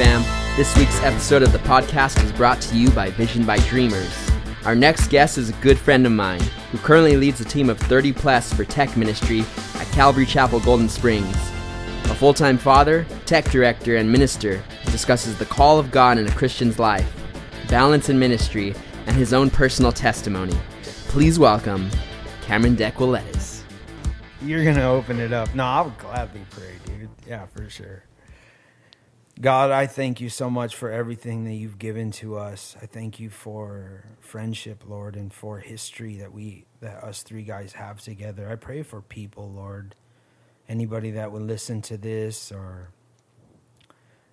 Fam, this week's episode of the podcast is brought to you by Vision by Dreamers. Our next guest is a good friend of mine who currently leads a team of 30 plus for tech ministry at Calvary Chapel Golden Springs. A full time father, tech director, and minister discusses the call of God in a Christian's life, balance in ministry, and his own personal testimony. Please welcome Cameron Dequiletis. You're gonna open it up. No, I would gladly pray, dude. Yeah, for sure. God, I thank you so much for everything that you've given to us. I thank you for friendship, Lord, and for history that we that us three guys have together. I pray for people, Lord. Anybody that would listen to this or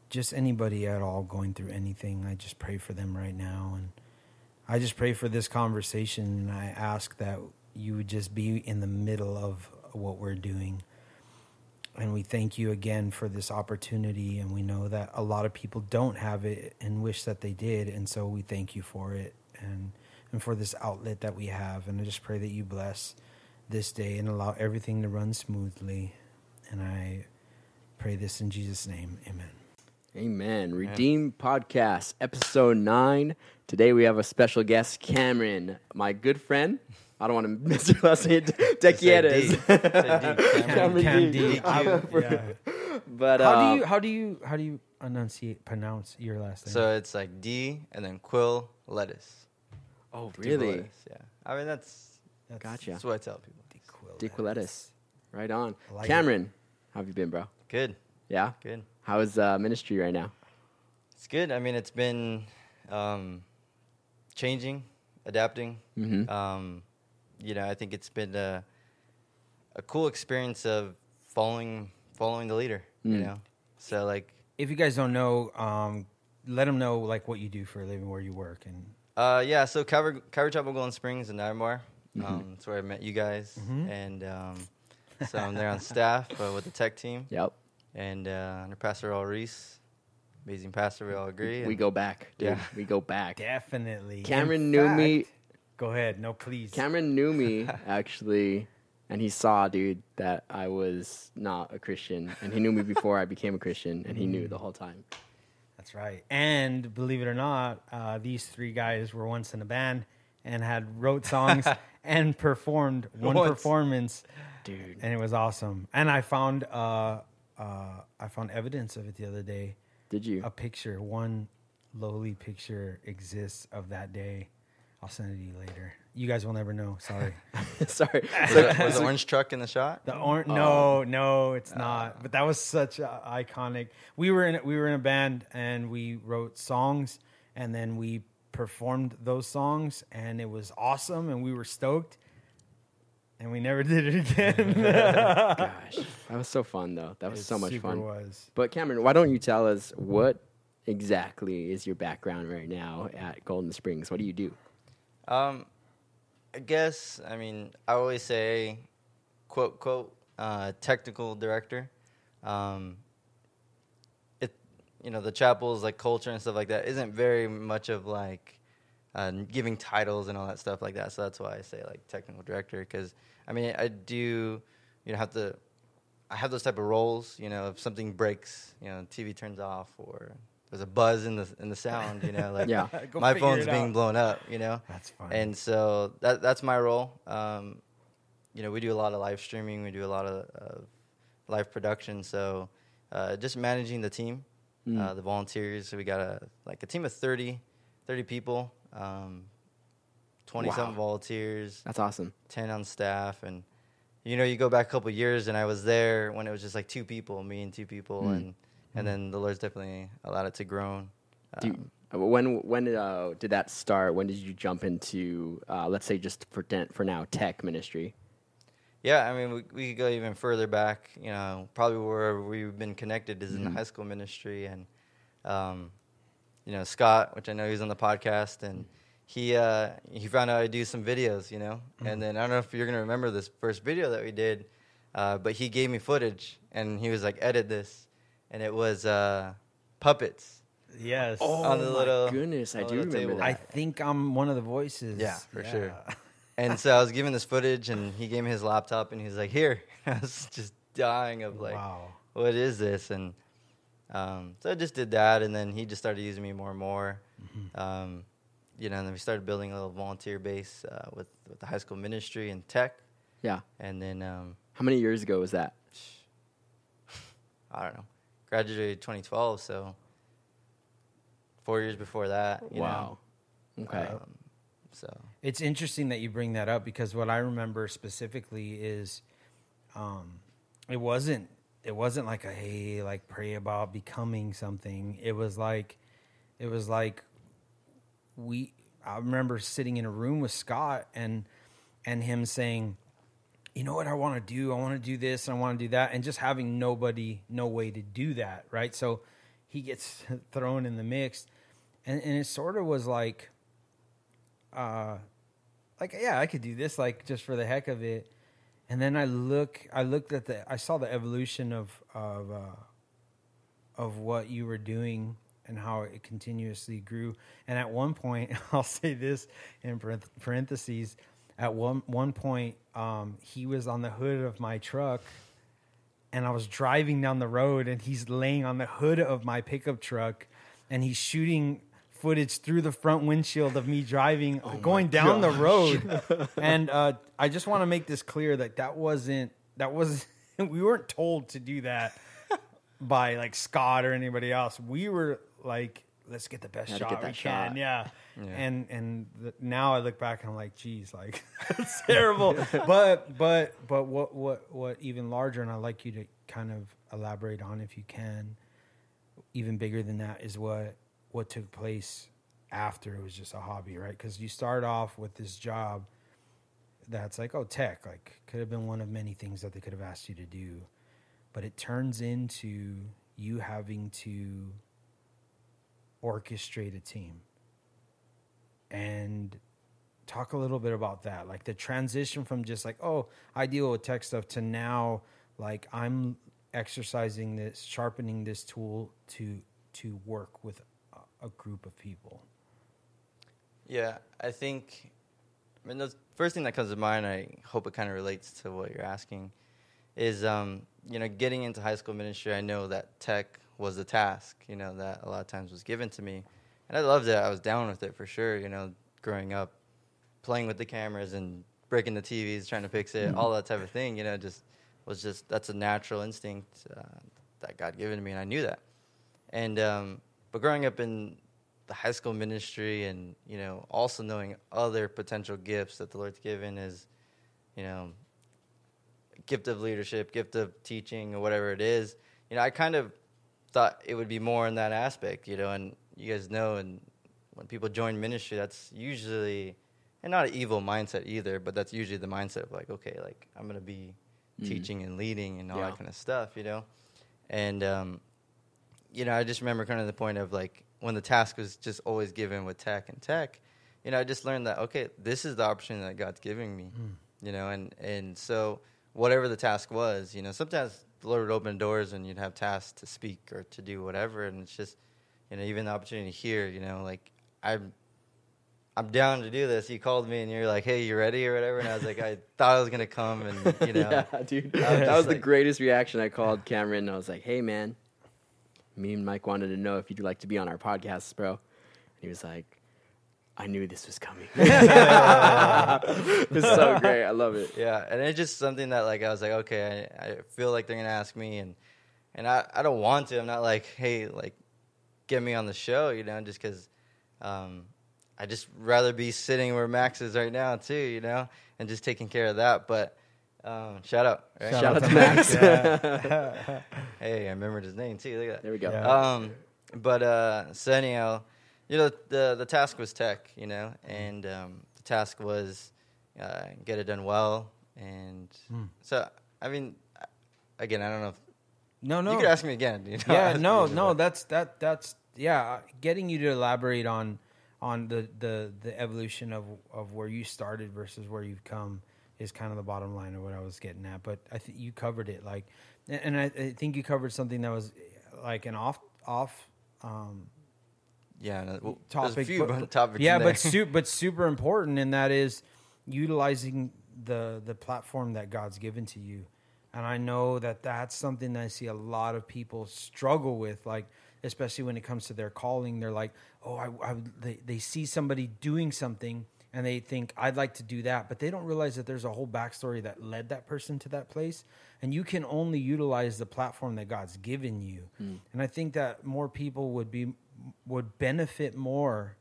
just anybody at all going through anything, I just pray for them right now and I just pray for this conversation and I ask that you would just be in the middle of what we're doing. And we thank you again for this opportunity. And we know that a lot of people don't have it and wish that they did. And so we thank you for it and, and for this outlet that we have. And I just pray that you bless this day and allow everything to run smoothly. And I pray this in Jesus' name. Amen. Amen. Redeem Podcast, episode nine. Today we have a special guest, Cameron, my good friend. I don't want to mess your last name, Dequieres. Cameron Cam D. D. Yeah. But How uh, do you how do you how do you enunciate pronounce your last name? So it's like D and then Quill lettuce. Oh, really? lettuce, yeah. I mean that's That's Gotcha. that's what I tell people. Dequiletis. Right on. I like it. Cameron, how have you been, bro? Good, Yeah. good. How is uh, ministry right now? It's good. I mean, it's been um, changing, adapting. Mhm. Um, you know, I think it's been a, a cool experience of following following the leader. You Mm. know, so like, if you guys don't know, um, let them know like what you do for a living, where you work, and uh, yeah. So Calvary, Calvary Chapel Golden Springs in Niagara. Mm-hmm. Um, that's where I met you guys, Mhm. and um, so I'm there on staff uh, with the tech team. Yep. and uh, under Pastor Raul Ries, amazing pastor. We all agree. We go back, dude. Yeah. We go back. definitely. Cameron In knew me. Go ahead. No, please. Cameron knew me actually, and he saw, dude, that I was not a Christian, and he knew me before I became a Christian, and he knew the whole time. That's right. And believe it or not, uh, these three guys were once in a band and had wrote songs and performed one Once. performance, Dude, and it was awesome. And I found uh, uh, I found evidence of it the other day. did you? A picture, one lowly picture exists of that day. I'll send it to you later. You guys will never know. Sorry. Sorry. was, the, was the orange truck in the shot? The or- oh. no, no, it's ah. not. But that was such a iconic. We were in we were in a band and we wrote songs and then we performed those songs and it was awesome and we were stoked. And we never did it again. Gosh, that was so fun though. That was It so much super fun. Was But Cameron, why don't you tell us what exactly is your background right now at Golden Springs? What do you do? Um, I guess. I mean, I always say, quote quote, uh, technical director. Um, it, you know, the chapel's like culture and stuff like that isn't very much of like uh, giving titles and all that stuff like that. So that's why I say like technical director because I mean I do, you know, have to. I have those type of roles, you know, if something breaks, you know, TV turns off or there's a buzz in the in the sound, you know, like Yeah. My phone's being out. blown up, you know. That's fine. And so that that's my role. Um, you know, we do a lot of live streaming. We do a lot of, of live production. So uh, just managing the team, Mm. uh, the volunteers. We got a like a team of 30, 30 people, um, twenty Wow. something volunteers, That's awesome. ten on staff, and you know, you go back a couple years, and I was there when it was just like two people, me and two people, Mm. and and then the Lord's definitely allowed it to grow. You, uh, when when uh, did that start? When did you jump into uh, let's say just for for now tech ministry? Yeah, I mean, we, we could go even further back. You know, probably where we've been connected is in the high school ministry, and um, you know Scott, which I know he's on the podcast, and he uh, he found out I do some videos. You know, and then I don't know if you're gonna remember this first video that we did, uh, but he gave me footage, and he was like, "Edit this," and it was uh, puppets. yes. on the my little- goodness, I do the remember table. that. I think I'm one of the voices. Yeah, for sure. And so I was giving this footage, and he gave me his laptop, and he's like, "Here." I was just dying of like, wow. what is this? And Um, so I just did that, and then he just started using me more and more. Um, you know, and then we started building a little volunteer base uh, with with the high school ministry and tech, Yeah. and then um, How many years ago was that? I don't know, graduated 2012, so four years before that. You wow. Know? Okay. Um, so It's interesting that you bring that up because what I remember specifically is, um, it wasn't it wasn't like a hey like pray about becoming something. It was like, it was like, we. I remember sitting in a room with Scott and and him saying, you know what I want to do? I want to do this and I want to do that, and just having nobody, no way to do that, right? So he gets thrown in the mix, and, and it sort of was like, uh, like yeah, I could do this, like just for the heck of it. And then I look, I looked at the, I saw the evolution of of uh, of what you were doing and how it continuously grew. And at one point, I'll say this in parentheses. At one one point, um, he was on the hood of my truck, and I was driving down the road, and he's laying on the hood of my pickup truck, and he's shooting footage through the front windshield of me driving, going down the road. and uh, I just want to make this clear that that wasn't that was we weren't told to do that by like Scott or anybody else. We were like, let's get the best Gotta shot we that can. Yeah. Yeah. And and the, now I look back and I'm like, geez, like it's terrible. but but but what what what even larger, and I'd like you to kind of elaborate on if you can. Even bigger than that is what what took place after it was just a hobby, right? Because you start off with this job that's like, oh, tech, like could have been one of many things that they could have asked you to do, but it turns into you having to orchestrate a team and talk a little bit about that like the transition from just like oh i deal with tech stuff to now like i'm exercising this sharpening this tool to to work with a, group of people Yeah, I think. I mean, the first thing that comes to mind, I hope it kind of relates to what you're asking, is um, you know getting into high school ministry. I know that tech was the task, you know, that a lot of times was given to me, and I loved it. I was down with it for sure. You know, growing up, playing with the cameras and breaking the TVs, trying to fix it, all that type of thing. You know, just was just that's a natural instinct uh, that God given to me, and I knew that. And um, but growing up in the high school ministry, and you know, also knowing other potential gifts that the Lord's given is, you know, gift of leadership, gift of teaching, or whatever it is. You know, I kind of thought it would be more in that aspect. You know, and you guys know, and when people join ministry, that's usually and not an evil mindset either, but that's usually the mindset of like, okay, like I'm gonna be Mhm. teaching and leading and all Yeah. that kind of stuff, you know. And um, you know, I just remember kind of the point of like when the task was just always given with tech and tech, you know, I just learned that okay, this is the opportunity that God's giving me, you know, and and so whatever the task was, you know, sometimes the Lord would open doors and you'd have tasks to speak or to do whatever, and it's just, you know, even the opportunity here, you know, like I'm. I'm down to do this. You called me and you're like, "Hey, you ready or whatever?" And I was like, "I thought I was gonna come and you know, yeah, dude. Was that was the greatest reaction. I called Cameron and I was like, "Hey, man, me and Mike wanted to know if you'd like to be on our podcast, bro." And he was like, "I knew this was coming." it's so great. I love it. Yeah, and it's just something that like I was like, okay, I, I feel like they're gonna ask me, and and I, I don't want to. I'm not like, hey, like, get me on the show, you know, just because um, I just rather be sitting where Max is right now too, you know, and just taking care of that. But um, shout out, right? Shout out to Max. Yeah. Hey, I remembered his name too. Look at that. There we go. Yeah. Um, but uh, so anyhow, you know, the the task was tech, you know, and um, the task was uh, get it done well, and Hmm. so I mean, again, I don't know. if no, no. You could ask me again. You know, yeah, no, no. That's that. That's yeah. Getting you to elaborate on on the the the evolution of of where you started versus where you've come is kind of the bottom line of what I was getting at. But I think you covered it like, and and I, I think you covered something that was like an off off. Um, yeah, no, uh, well, topic, a few but- topics. yeah, but su- but super important, and that is utilizing the the platform that God's given to you. And I know that that's something that I see a lot of people struggle with, like, especially when it comes to their calling. They're like, oh, I, I they, they see somebody doing something and they think, I'd like to do that. But they don't realize that there's a whole backstory that led that person to that place. And you can only utilize the platform that God's given you. Hmm. And I think that more people would be, would benefit more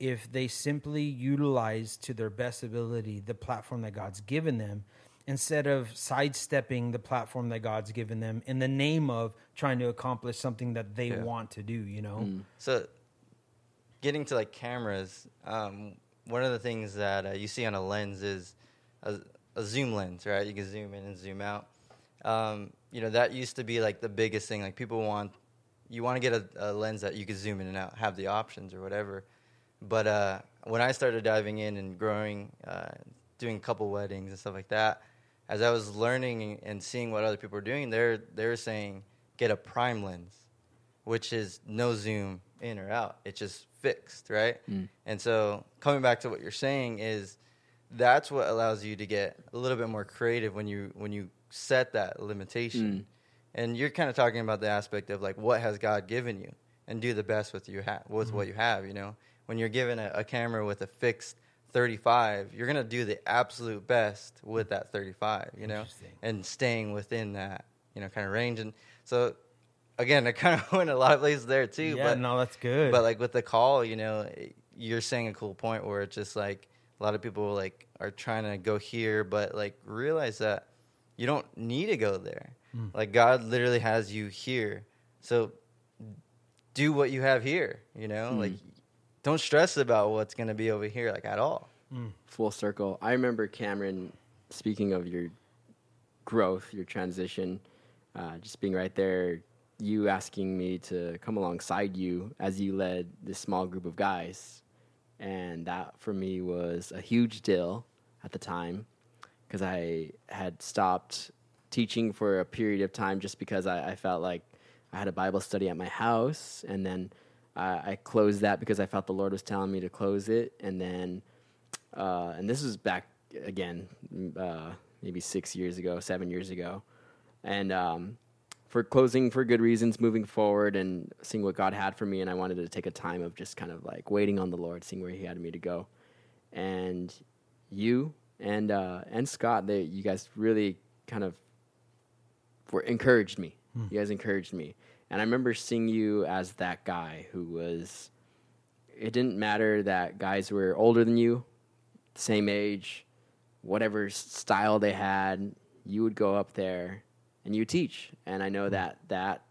if they simply utilize to their best ability the platform that God's given them instead of sidestepping the platform that God's given them in the name of trying to accomplish something that they Yeah. want to do, you know? So, getting to like cameras, um, one of the things that uh, you see on a lens is a, a zoom lens, right? You can zoom in and zoom out. Um, you know, that used to be like the biggest thing. Like people want, you want to get a, a lens that you can zoom in and out, have the options or whatever. But uh, when I started diving in and growing, uh, doing a couple weddings and stuff like that, as I was learning and seeing what other people were doing, they're they're saying get a prime lens, which is no zoom in or out. It's just fixed, right? And so coming back to what you're saying is that's what allows you to get a little bit more creative when you when you set that limitation. And you're kind of talking about the aspect of like what has God given you and do the best with you ha- with what mm-hmm. you have, you know. When you're given a, a camera with a fixed 35, you're going to do the absolute best with that 35, you know, and staying within that, you know, kind of range. And so again, I kind of went a lot of places there too, yeah, but no, that's good. but like with the call, you know, you're saying a cool point where it's just like a lot of people like are trying to go here, but like realize that you don't need to go there. Mm. Like God literally has you here, so do what you have here. You know, mm. like don't stress about what's gonna be over here, like at all. Mm. full circle. I remember Cameron speaking of your growth, your transition, uh, just being right there. You asking me to come alongside you as you led this small group of guys, and that for me was a huge deal at the time because I had stopped teaching for a period of time just because I, I felt like I had a Bible study at my house, and then uh, I closed that because I felt the Lord was telling me to close it, and then uh, and this was back again, uh, maybe six years ago, seven years ago, and um, for closing for good reasons, moving forward and seeing what God had for me, and I wanted to take a time of just kind of like waiting on the Lord, seeing where He had me to go, and you and uh, and Scott, they you guys really kind of were encouraged me. You guys encouraged me, and I remember seeing you as that guy who was. It didn't matter that guys were older than you, same age, whatever style they had, you would go up there and you teach. And I know that that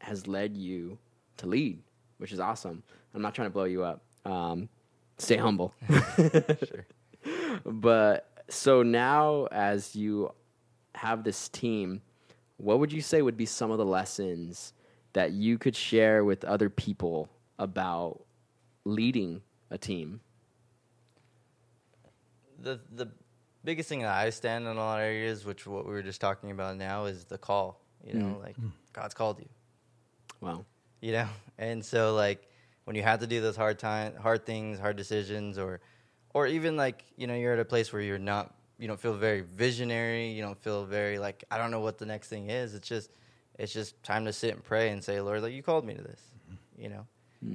has led you to lead, which is awesome. I'm not trying to blow you up. Um, stay humble. Sure. But so now, as you have this team, what would you say would be some of the lessons that you could share with other people about leading a team? the the biggest thing that I stand in a lot of areas, which what we were just talking about now, is the call. You know, mm. like God's called you. Wow. You know, and so like when you have to do those hard time, hard things, hard decisions, or or even like you know you're at a place where you're not, you don't feel very visionary. You don't feel very like I don't know what the next thing is. It's just it's just time to sit and pray and say, Lord, like you called me to this. You know,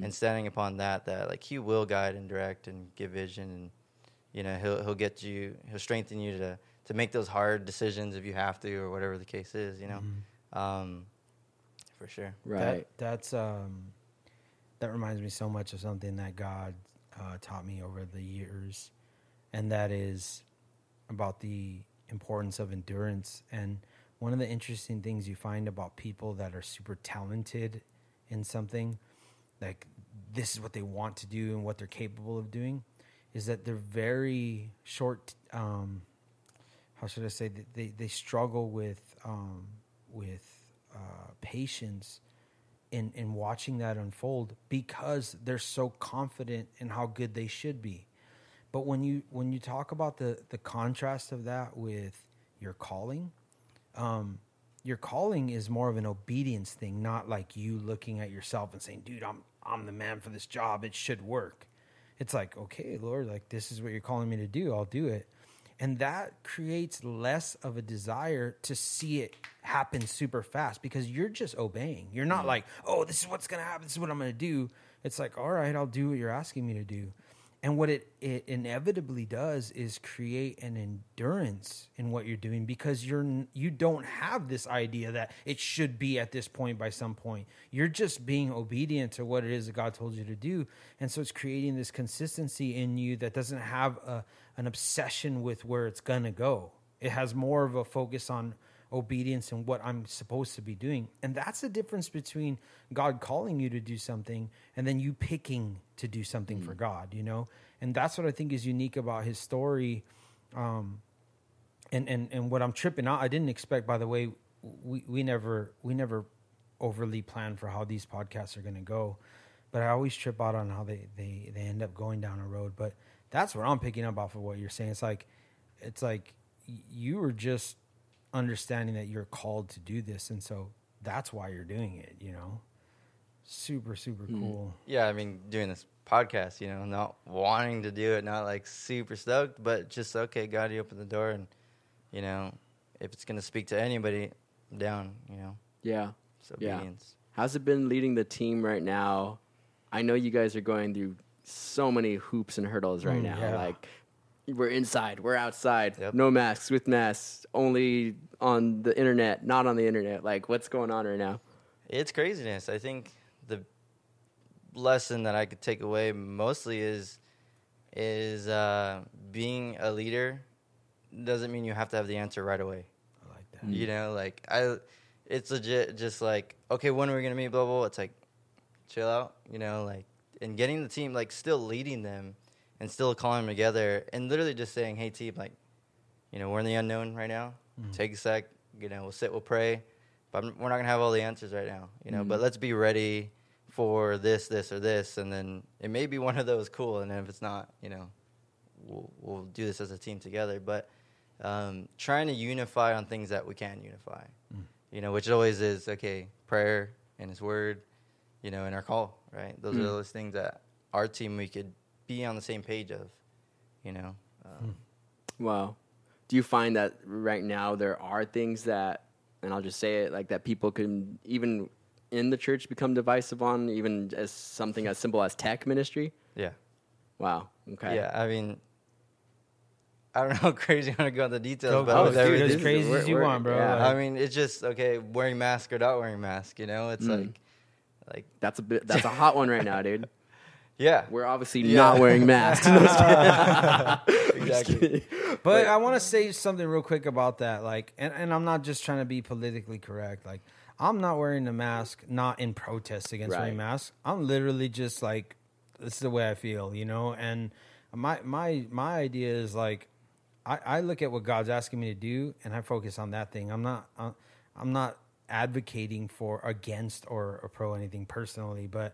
and standing upon that, that like He will guide and direct and give vision and you know he'll he'll get you he'll strengthen you to to make those hard decisions if you have to or whatever the case is you know um for sure Right. That, that's um, that reminds me so much of something that God uh, taught me over the years, and that is about the importance of endurance. And one of the interesting things you find about people that are super talented in something, like this is what they want to do and what they're capable of doing, is that they're very short. Um, how should I say? They they, struggle with um, with uh, patience in in watching that unfold because they're so confident in how good they should be. But when you when you talk about the the contrast of that with your calling, um, your calling is more of an obedience thing, not like you looking at yourself and saying, "Dude, I'm I'm the man for this job. It should work." It's like, okay, Lord, like this is what you're calling me to do. I'll do it. And that creates less of a desire to see it happen super fast because you're just obeying. You're not like, oh, this is what's going to happen. This is what I'm going to do. It's like, all right, I'll do what you're asking me to do. And what it, it inevitably does is create an endurance in what you're doing because you're you don't have this idea that it should be at this point by some point. You're just being obedient to what it is that God told you to do, and so it's creating this consistency in you that doesn't have a, an obsession with where it's gonna go. It has more of a focus on obedience and what I'm supposed to be doing. And that's the difference between God calling you to do something and then you picking to do something for God, you know? And that's what I think is unique about his story. Um, and, and, and what I'm tripping out, I didn't expect, by the way, we, we never, we never overly plan for how these podcasts are going to go, but I always trip out on how they, they, they end up going down a road. But that's where I'm picking up off of what you're saying. It's like, it's like you were just understanding that you're called to do this and so that's why you're doing it you know super super cool Yeah, I mean, doing this podcast, you know, not wanting to do it, not like super stoked, but just okay, God, you open the door, and you know, if it's gonna speak to anybody, I'm down, you know, Yeah. so Yeah. How's it been leading the team right now? I know you guys are going through so many hoops and hurdles right Mm, now. yeah. Like we're inside, we're outside, Yep. no masks, with masks, only on the internet, not on the internet. Like what's going on right now? It's craziness. I think the lesson that I could take away mostly is is uh, being a leader doesn't mean you have to have the answer right away. i like that You know, like I, it's legit. Just like okay, when are we gonna meet? Blah blah. blah. It's like chill out. You know, like and getting the team like still leading them and still calling them together and literally just saying, hey team, like you know we're in the unknown right now. Take a sec. You know, we'll sit, we'll pray, but I'm- we're not gonna have all the answers right now. You know, but let's be ready for this, this, or this, and then it may be one of those. Cool, and if it's not, you know, we'll we'll do this as a team together. But um, trying to unify on things that we can unify, you know, which always is okay, prayer and His Word, you know, and our call, right? Those are Mm. those things that our team we could be on the same page of, you know. Um, Wow. Do you find that right now there are things that, and I'll just say it like that, people can even in the church become divisive on, even as something as simple as tech ministry? Yeah, Wow. Okay. yeah. I mean, I don't know how crazy I want to go into details, Go- but go, with dude, everything, as crazy We're- as you want bro yeah. Like, I mean, it's just okay, wearing mask or not wearing mask. You know, it's Mm. like, like That's a bit. That's a hot one right now, dude. yeah, We're obviously Yeah. not wearing masks. exactly. But I want to say something real quick about that. Like, and, and I'm not just trying to be politically correct. Like, I'm not wearing a mask, not in protest against wearing Right. masks. I'm literally just like, this is the way I feel, you know. And my my my idea is like, I, I look at what God's asking me to do, and I focus on that thing. I'm not uh, I'm not advocating for against or, or pro anything personally, but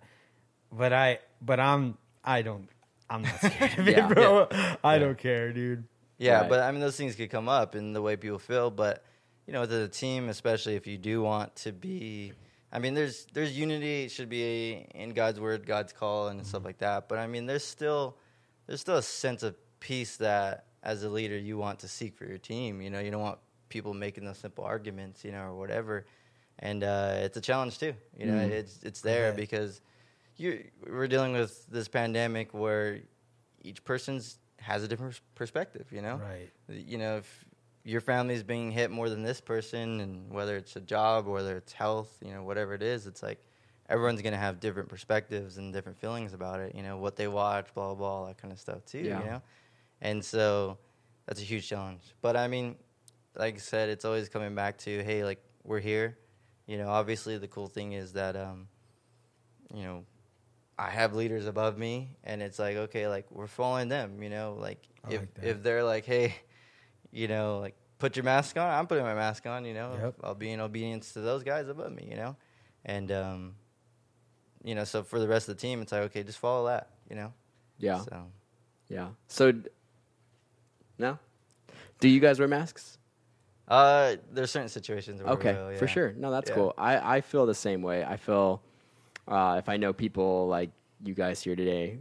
but I but I'm I don't I'm not scared of Yeah. it, bro. I don't care, dude. Yeah, Right. but I mean, those things could come up in the way people feel. But you know, to the team, especially if you do want to be, I mean, there's there's unity. It should be in God's word, God's call, and stuff like that. But I mean, there's still there's still a sense of peace that as a leader you want to seek for your team. You know, you don't want people making those simple arguments, you know, or whatever. And uh, it's a challenge too. You know, Mm. it's it's there Yeah. because you we're dealing with this pandemic where each person's has a different perspective. You know, Right. you know, if your family's being hit more than this person, and whether it's a job, whether it's health, you know, whatever it is, it's like everyone's gonna have different perspectives and different feelings about it. You know, what they watch, blah blah, blah all that kind of stuff too. Yeah. You know, and so that's a huge challenge. But I mean, like I said, it's always coming back to hey, like we're here. You know, obviously the cool thing is that um, you know, I have leaders above me, and it's like okay, like we're following them. You know, like I if like if they're like, hey, you know, like put your mask on, I'm putting my mask on. You know, Yep. I'll be in obedience to those guys above me. You know, and um, you know, so for the rest of the team, it's like okay, just follow that. You know, yeah. So Yeah. So, d- no. Do you guys wear masks? uh, there's certain situations where Okay, we will, for sure. No, that's Yeah. cool. I, I feel the same way. I feel uh, if I know people like you guys here today,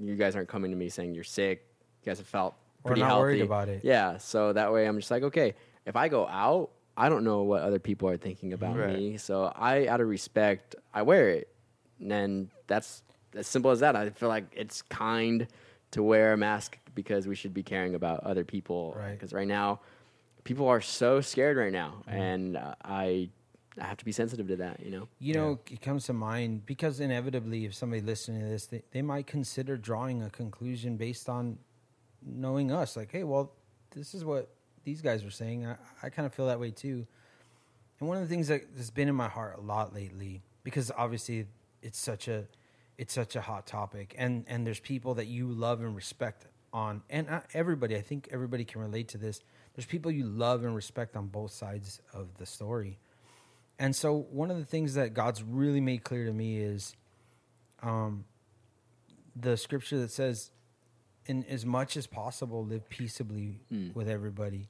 you guys aren't coming to me saying you're sick. You guys have felt pretty Or pretty not healthy. worried about it. Yeah, so that way I'm just like, okay, if I go out, I don't know what other people are thinking about Right. me. So I, out of respect, I wear it, and then that's as simple as that. I feel like it's kind to wear a mask because we should be caring about other people. Right. Because right now, people are so scared right now, Mm-hmm. and uh, I, I have to be sensitive to that. You know. You know, it comes to mind because inevitably, if somebody listening to this, they, they might consider drawing a conclusion based on knowing us. Like, hey, well, this is what these guys were saying. I, I kind of feel that way too. And one of the things that has been in my heart a lot lately, because obviously it's such a it's such a hot topic, and and there's people that you love and respect on, and uh, everybody. I think everybody can relate to this. There's people you love and respect on both sides of the story. And so one of the things that God's really made clear to me is um, the scripture that says, in as much as possible, live peaceably Mm. with everybody.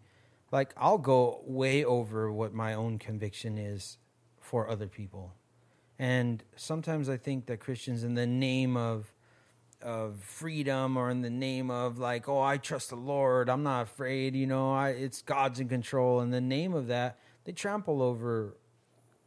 Like I'll go way over what my own conviction is for other people. And sometimes I think that Christians in the name of of freedom or in the name of like, oh, I trust the Lord, I'm not afraid, you know, I it's God's in control. In the name of that, they trample over,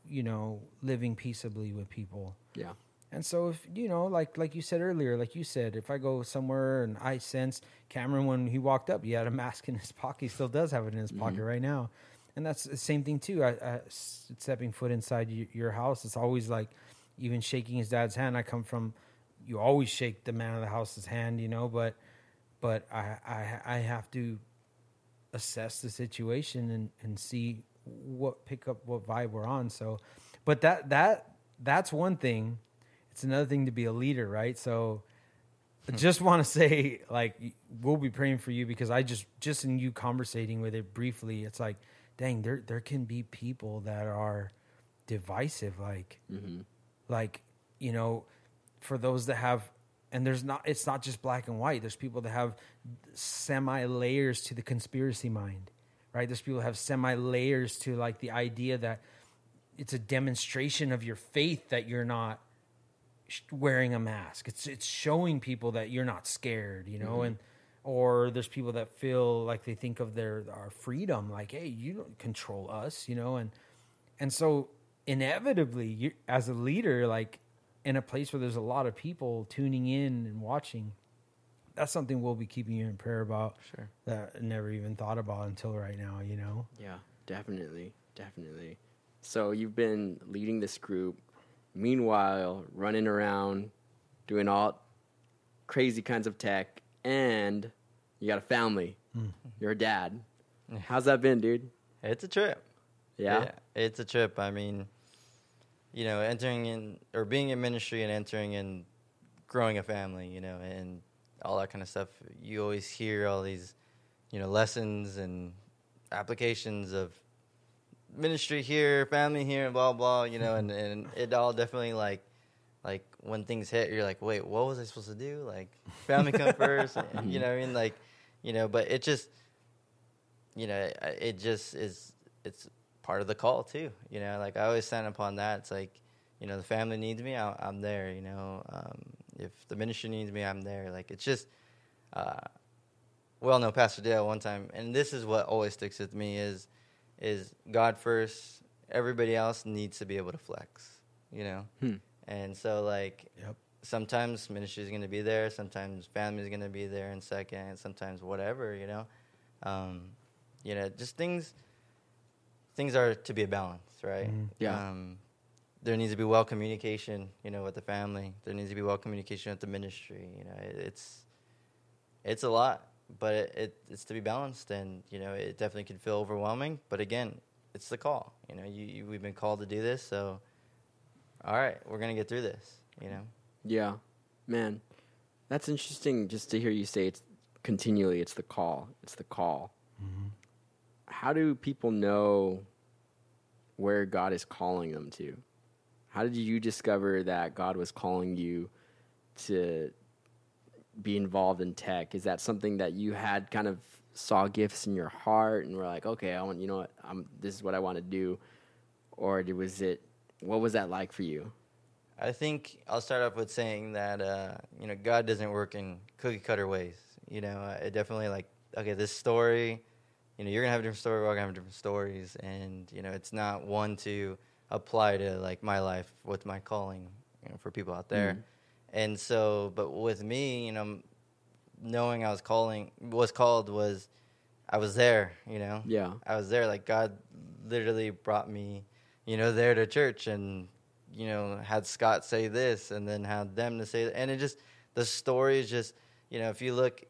you know, living peaceably with people. Yeah. And so if you know, like like you said earlier, like you said, if I go somewhere and I sense Cameron when he walked up, he had a mask in his pocket. He still does have it in his pocket mm-hmm. right now, and that's the same thing too. I, I stepping foot inside your house, it's always like even shaking his dad's hand. I come from, you always shake the man of the house's hand, you know, but but I I, I have to assess the situation and, and see what pick up what vibe we're on. So, but that that that's one thing. It's another thing to be a leader, right? So, I just want to say, like, we'll be praying for you because I just just in you conversating with it briefly, it's like, dang, there there can be people that are divisive, like Mm-hmm. like you know for those that have and there's not it's not just black and white there's people that have semi layers to the conspiracy mind right? There's people have semi layers to like the idea that it's a demonstration of your faith that you're not wearing a mask. It's it's showing people that you're not scared you know mm-hmm. and or there's people that feel like they think of their our freedom like hey you don't control us you know and and so inevitably you as a leader like in a place where there's a lot of people tuning in and watching that's something we'll be keeping you in prayer about Sure. that I never even thought about until right now you know Yeah, definitely, definitely. So you've been leading this group, meanwhile running around, doing all crazy kinds of tech, and you got a family. Mm. You're a dad. How's that been, dude? It's a trip. Yeah. it's a trip. I mean, you know, entering in or being in ministry and entering and growing a family, you know, and all that kind of stuff. You always hear all these, you know, lessons and applications of ministry here, family here, and blah blah, you know, and and it all definitely like like when things hit, you're like, wait, what was I supposed to do? Like, family come first, and, you know, what I mean, like, you know, but it just, you know, it just is, it's part of the call too, you know, like I always stand upon that. It's like, you know, the family needs me, I- I'm there, you know, um, if the ministry needs me, I'm there. Like, it's just, uh, well, no, Pastor Dale one time, and this is what always sticks with me is, is God first. Everybody else needs to be able to flex, you know. Hmm. And so, like, Yep. sometimes ministry is going to be there, sometimes family is going to be there in second, sometimes whatever, you know. Um, you know, just things. Things are to be a balance, right? Mhm. Yeah. Um, there needs to be well communication, you know, with the family. There needs to be well communication with the ministry. You know, it, it's it's a lot, but it, it it's to be balanced, and you know, it definitely can feel overwhelming. But again, it's the call. You know, you, you we've been called to do this, so all right, we're gonna get through this. You know. Yeah, man, that's interesting. Just to hear you say it's continually, it's the call. It's the call. Mm-hmm. How do people know where God is calling them to? How did you discover that God was calling you to be involved in tech? Is that something that you had kind of saw gifts in your heart and were like, okay, I want, you know what, I'm, this is what I want to do, or was it? What was that like for you? I think I'll start off with saying that uh, you know God doesn't work in cookie cutter ways. You know, it definitely like okay, this story, you know, you're gonna have a different story. We're all gonna have different stories, and you know, it's not one to apply to like my life, with my calling you know, for people out there. Mhm. And so, but with me, you know, knowing I was calling, was called was, I was there. You know, Yeah. I was there. Like God literally brought me, you know, there to church and, you know, had Scott say this and then had them to say that. And it just, the story is just, you know, if you look,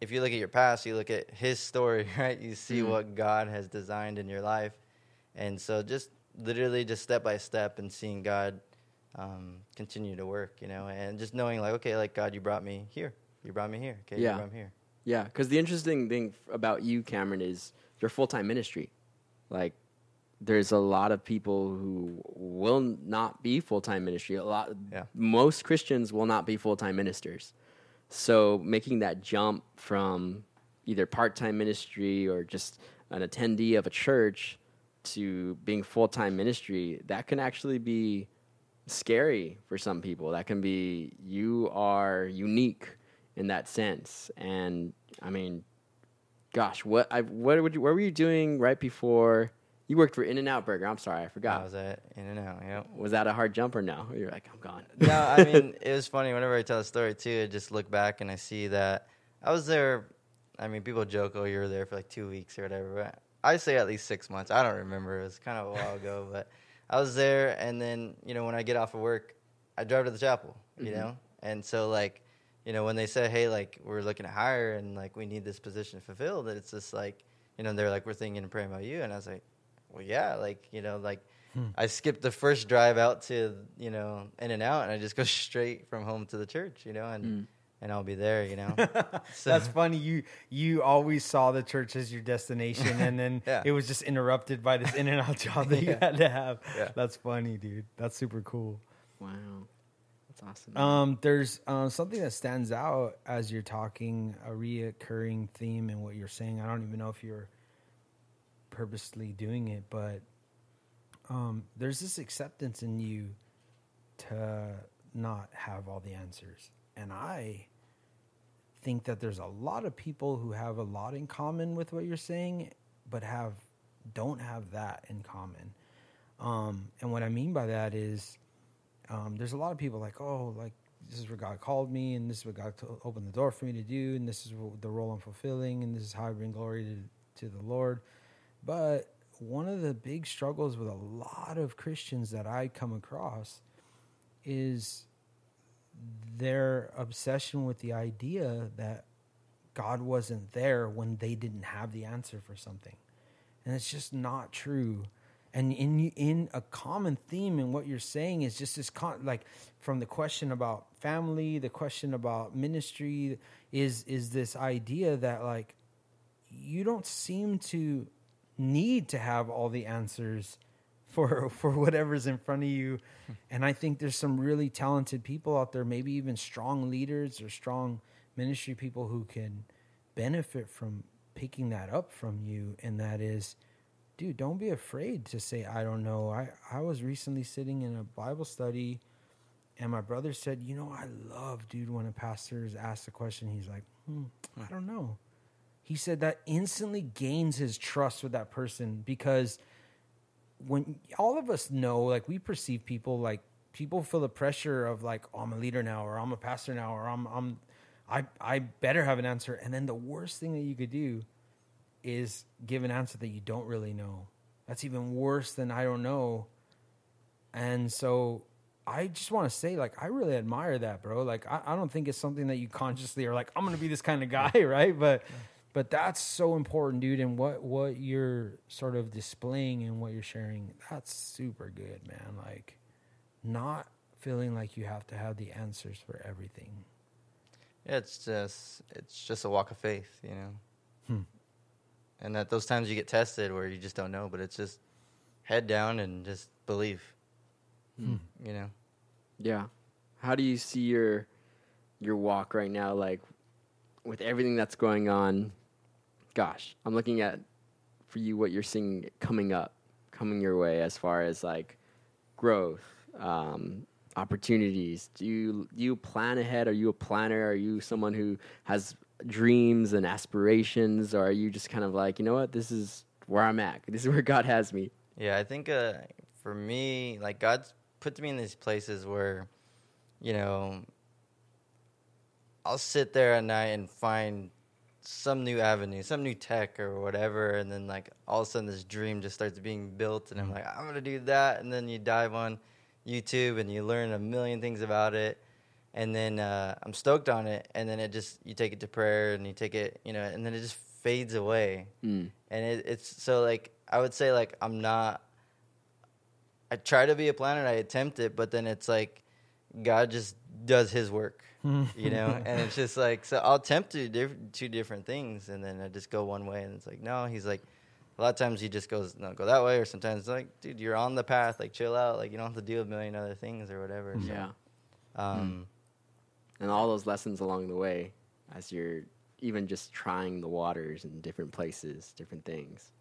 if you look at your past, you look at his story, right? You see Mhm. what God has designed in your life. And so just literally just step by step and seeing God um, continue to work, you know, and just knowing like, okay, like God, you brought me here. You brought me here. Okay. Yeah. You brought me here. Yeah, because the interesting thing about you, Cameron, is your full time ministry. Like, there's a lot of people who will not be full time ministry. A lot, Yeah. most Christians will not be full time ministers. So making that jump from either part time ministry or just an attendee of a church to being full time ministry, that can actually be scary for some people. That can be you are unique in that sense. And I mean, gosh, what I what would you, what were you doing right before you worked for In-N-Out Burger? I'm sorry, I I forgot. was at In and Out. Yep. Was that a hard jump or no? You're like, I'm gone. no, I mean it was funny. Whenever I tell a story too, I just look back and I see that I was there. I mean, people joke, "Oh, you were there for like two weeks or whatever." But I say at least six months. I don't remember. It was kind of a while ago, but I was there. And then you know, when I get off of work, I drive to the chapel. You Mhm. know, and so like, you know, when they say, "Hey, like we're looking to hire and like we need this position fulfilled," it's just like, you know, they're like, "We're thinking and praying about you," and I was like, "Well, yeah, like you know, like." I skipped the first drive out to you know In-N-Out, and I just go straight from home to the church, you know, and Mm. And I'll be there, you know. So- That's funny. You you always saw the church as your destination, and then Yeah. it was just interrupted by this in and out job that you had to have. Yeah. That's funny, dude. That's super cool. Wow, that's awesome. Um, there's uh, something that stands out as you're talking, a reoccurring theme in what you're saying. I don't even know if you're purposely doing it, but um, there's this acceptance in you to not have all the answers. And I think that there's a lot of people who have a lot in common with what you're saying, but have don't have that in common. Um, and what I mean by that is, um, there's a lot of people like, oh, like this is where God called me, and this is what God opened the door for me to do, and this is what, the role I'm fulfilling, and this is how I bring glory to, to the Lord. But one of the big struggles with a lot of Christians that I come across is their obsession with the idea that God wasn't there when they didn't have the answer for something. And it's just not true. And in in a common theme in what you're saying is just this con- like from the question about family, the question about ministry is is this idea that like you don't seem to need to have all the answers for for whatever's in front of you. And I think there's some really talented people out there, maybe even strong leaders or strong ministry people who can benefit from picking that up from you. And that is, dude, don't be afraid to say, I don't know. I, I was recently sitting in a Bible study and my brother said, You know, I love, dude, when a pastor is asked a question, he's like, hmm, I don't know. He said that instantly gains his trust with that person because when all of us know, like we perceive people like people feel the pressure of like, oh, I'm a leader now, or I'm a pastor now, or I'm I'm I I better have an answer. And then the worst thing that you could do is give an answer that you don't really know. That's even worse than I don't know. And so I just want to say, like, I really admire that, bro. Like, I, I don't think it's something that you consciously are like, I'm gonna be this kind of guy, right? But but that's so important, dude. And what what you're sort of displaying and what you're sharing, that's super good, man. Like, not feeling like you have to have the answers for everything. Yeah, it's just it's just a walk of faith, you know. Hmm. And that those times you get tested where you just don't know, but it's just head down and just believe. Hmm. You know. Yeah. How do you see your your walk right now like with everything that's going on? Gosh, I'm looking at for you what you're seeing coming up, coming your way as far as like growth, um, opportunities. Do you do you plan ahead? Are you a planner? Are you someone who has dreams and aspirations, or are you just kind of like, you know what, this is where I'm at. This is where God has me. Yeah, I think uh, for me, like God's put me in these places where, you know, I'll sit there at night and find some new avenue, some new tech or whatever, and then like all of a sudden this dream just starts being built, and I'm like, I'm gonna do that, and then you dive on YouTube and you learn a million things about it, and then uh, I'm stoked on it, and then it just you take it to prayer and you take it, you know, and then it just fades away, Mm. and it, it's so like I would say like I'm not. I try to be a planner, I attempt it, but then it's like God just does His work, you know, and it's just like so I'll attempt to do diff- two different things, and then I just go one way, and it's like no, He's like. A lot of times he just goes no, go that way, or sometimes it's like, dude, you're on the path, like chill out, like you don't have to do a million other things or whatever. So, Yeah. Um, And all those lessons along the way as you're even just trying the waters in different places, different things.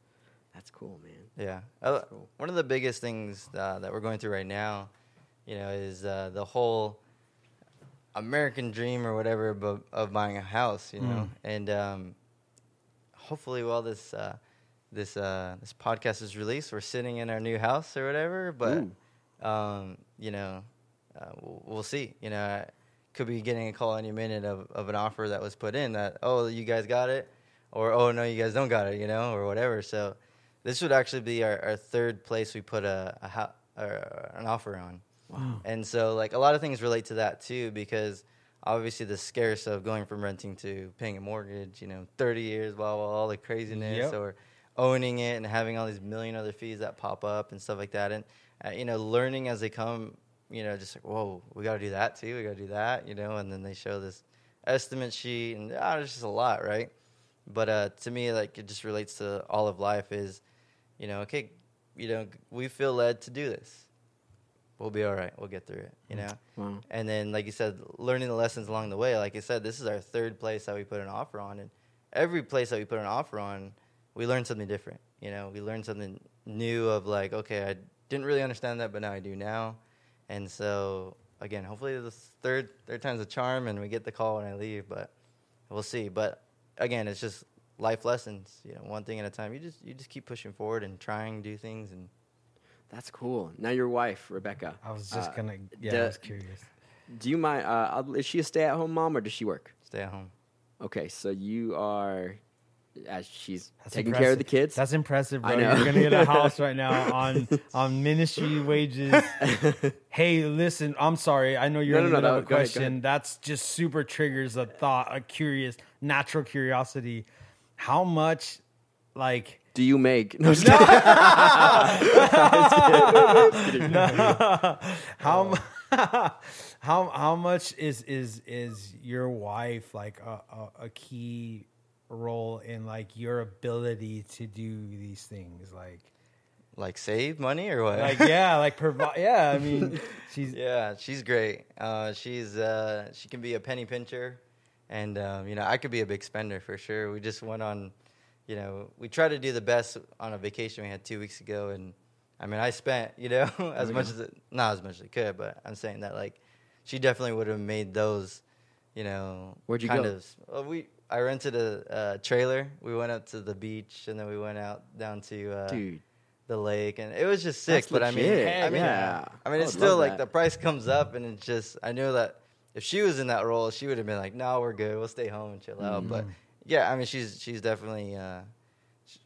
That's cool, man. Yeah. Uh, cool. One of the biggest things uh, that we're going through right now, you know, is uh, the whole American dream or whatever of, of buying a house, you know, and um, hopefully while this uh, this uh, this podcast is released, we're sitting in our new house or whatever. But um, you know, uh, we'll, we'll see. You know, I could be getting a call any minute of, of an offer that was put in that oh you guys got it, or oh no you guys don't got it, you know, or whatever. So this would actually be our, our third place we put a, a ho- or an offer on. Wow. And so, like, a lot of things relate to that too, because obviously the scarce of going from renting to paying a mortgage, you know, 30 years, blah, blah, all the craziness, Yep. or owning it and having all these million other fees that pop up and stuff like that. And, uh, you know, learning as they come, you know, just like, whoa, we got to do that too. We got to do that, you know, and then they show this estimate sheet, and ah, there's just a lot, right? But uh, to me, like, it just relates to all of life is, you know, okay, you know, we feel led to do this. We'll be all right. We'll get through it, you mm. know? Wow. And then, like you said, learning the lessons along the way. Like you said, this is our third place that we put an offer on. And every place that we put an offer on, we learn something different. You know, we learn something new of like, okay, I didn't really understand that, but now I do now. And so, again, hopefully this third third time's a charm, and we get the call when I leave. But we'll see. But again, it's just life lessons. You know, one thing at a time. You just you just keep pushing forward and trying to do things and That's cool. Now your wife, Rebecca. I was just uh, gonna. Yeah, the- I was curious. Do you mind? Uh, is she a stay-at-home mom or does she work? stay at home. Okay, so you are, as she's That's taking care of the kids. That's impressive, I know. You're gonna get a house right now on on ministry wages. hey, listen, I'm sorry. I know you're No, in no, no, middle no, of a go ahead, question. ahead. That's just super triggers a thought, a curious, natural curiosity. How much, like, Do you make? No, just kidding. how how how much is is is your wife like a, a, a key role in like your ability to do these things like Like save money or what? like yeah like provide yeah i mean she's Yeah, she's great. Uh, she's uh, she can be a penny pincher, and um, you know I could be a big spender for sure. We just went on, you know, we tried to do the best on a vacation we had two weeks ago, and I mean I spent you know as much as it, not as much as I could, but I'm saying that like she definitely would have made those, you know, Where'd you kind go? of. Well, we I rented a, a trailer. We went up to the beach, and then we went out down to uh, dude. the lake, and it was just sick. That's but I mean, I mean, yeah. I mean, it's would still like that. the price comes up, and it's just I knew that if she was in that role, she would have been like, "No, we're good. We'll stay home and chill out." But yeah, I mean, she's she's definitely. Uh, sh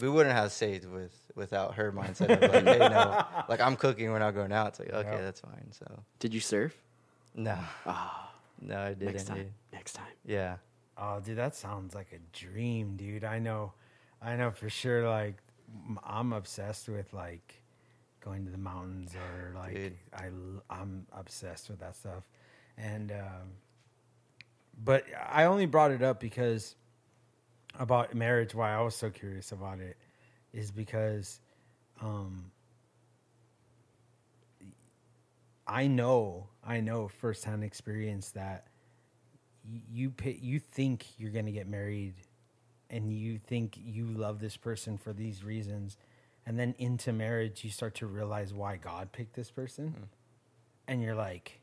we wouldn't have saved with without her mindset of like, hey, no, like I'm cooking, we're not going out. It's like, okay, Yeah. that's fine. So Did you surf? no, Ah, no, I didn't. next time. dude. Next time. Yeah, oh dude that sounds like a dream dude i know i know for sure like I'm obsessed with like going to the mountains or like Dude. i l- i'm obsessed with that stuff and um but i only brought it up because about marriage why i was so curious about it is because um i know i know firsthand experience that you pay, you think you're going to get married and you think you love this person for these reasons and then into marriage you start to realize why god picked this person. And you're like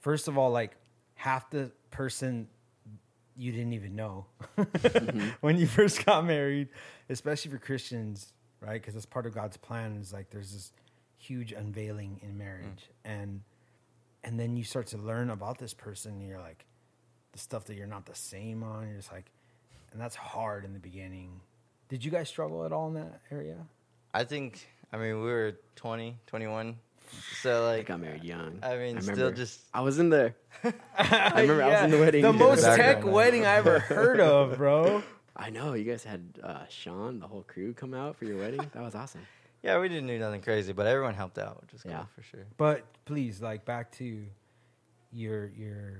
first of all like half the person you didn't even know Mm-hmm. when you first got married, especially for Christians, right? Because that's part of God's plan. Is like there's this huge unveiling in marriage, and and then you start to learn about this person, and you're like the stuff that you're not the same on. You're just like, and that's hard in the beginning. Did you guys struggle at all in that area? I think. I mean, we were 20, 21. So like, I like, got married young. I mean, still just I was in there. I remember I was in the wedding. The In the most tech man. wedding I ever heard of, bro. I know you guys had uh, Sean, the whole crew, come out for your wedding. That was awesome. yeah, we didn't do nothing crazy, but everyone helped out, which is cool Yeah. for sure. But please, like back to your your.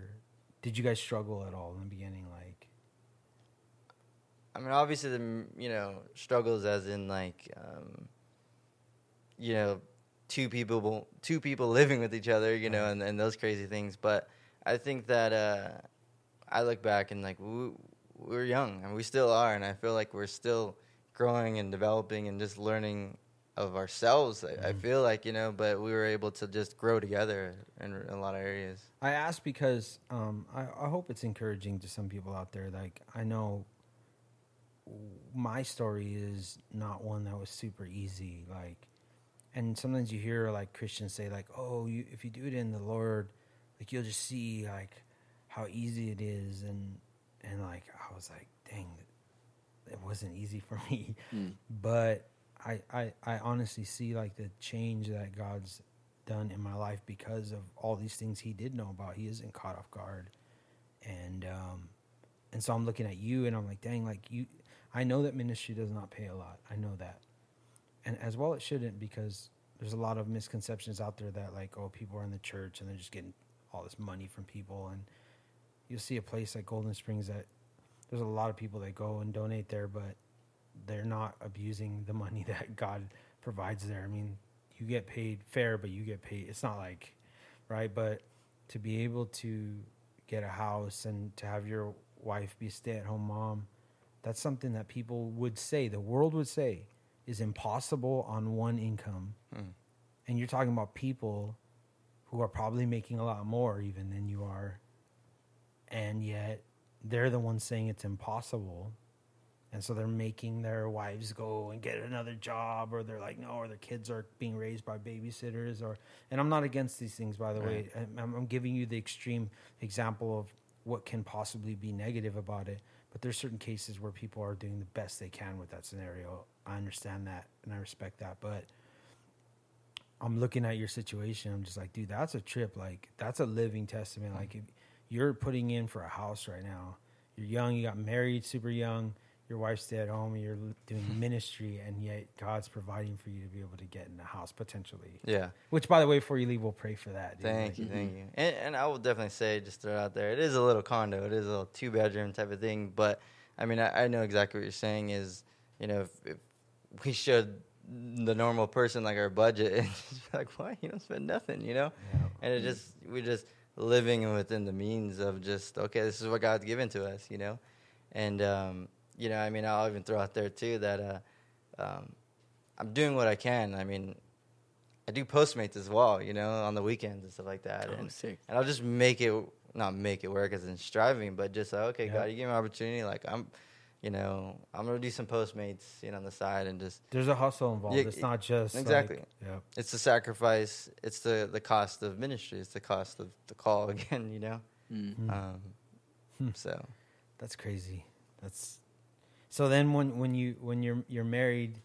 Did you guys struggle at all in the beginning? Like, I mean, obviously, the you know struggles as in like, um, you know, two people, two people living with each other, you know, and, and those crazy things. But I think that uh, I look back and like we, we're young and we still are, and I feel like we're still growing and developing and just learning of ourselves. I, I feel like you know, but we were able to just grow together in a lot of areas. I ask because um, I, I hope it's encouraging to some people out there. Like, I know my story is not one that was super easy. Like, and sometimes you hear like Christians say, like, "Oh, you if you do it in the Lord, like you'll just see like how easy it is." And and like I was like, "Dang, it wasn't easy for me." But I, I I honestly see like the change that God's done in my life because of all these things He did know about. He isn't caught off guard, and um, and so I'm looking at you and I'm like, dang, like you. I know that ministry does not pay a lot. I know that, and as well it shouldn't because there's a lot of misconceptions out there that like, oh, people are in the church and they're just getting all this money from people, and you'll see a place like Golden Springs that there's a lot of people that go and donate there, but they're not abusing the money that God provides there. I mean, you get paid fair, but you get paid. It's not like, right? But to be able to get a house and to have your wife be a stay at home mom, that's something that people would say, the world would say, is impossible on one income. Hmm. And you're talking about people who are probably making a lot more even than you are. And yet they're the ones saying it's impossible. And so they're making their wives go and get another job or they're like no or their kids are being raised by babysitters or and i'm not against these things by the way. I'm, I'm giving you the extreme example of what can possibly be negative about it but there's certain cases where people are doing the best they can with that scenario. I understand that and i respect that but i'm looking at your situation. I'm just like dude that's a trip. Like that's a living testament. Like if you're putting in for a house right now you're young you got married super young your wife stay at home and you're doing ministry and yet god's providing for you to be able to get in the house potentially Yeah. which by the way before you leave we'll pray for that dude. Thank you, thank you. And, and I will definitely say, just throw it out there, it is a little condo. It is a little two bedroom type of thing. But I mean, I, I know exactly what you're saying. Is you know, if, if we showed the normal person like our budget, and just be like, why you don't spend nothing, you know? Yeah. And it just we're just living within the means of just okay, this is what God's given to us, you know. And um, you know, I mean, I'll even throw out there too that uh, um, I'm doing what I can. I mean, I do Postmates as well, you know, on the weekends and stuff like that. Oh, and, sick. and I'll just make it, not make it work as in striving, but just like, okay, Yeah. God, you give me an opportunity. Like, I'm, you know, I'm going to do some Postmates, you know, on the side and just, there's a hustle involved Yeah, it's not just like- exactly. yeah it's the sacrifice, it's the, the cost of ministry, it's the cost of the call again, you know? Mm. Um, Hmm. so, That's crazy. That's so. Then when when you when you're you're married,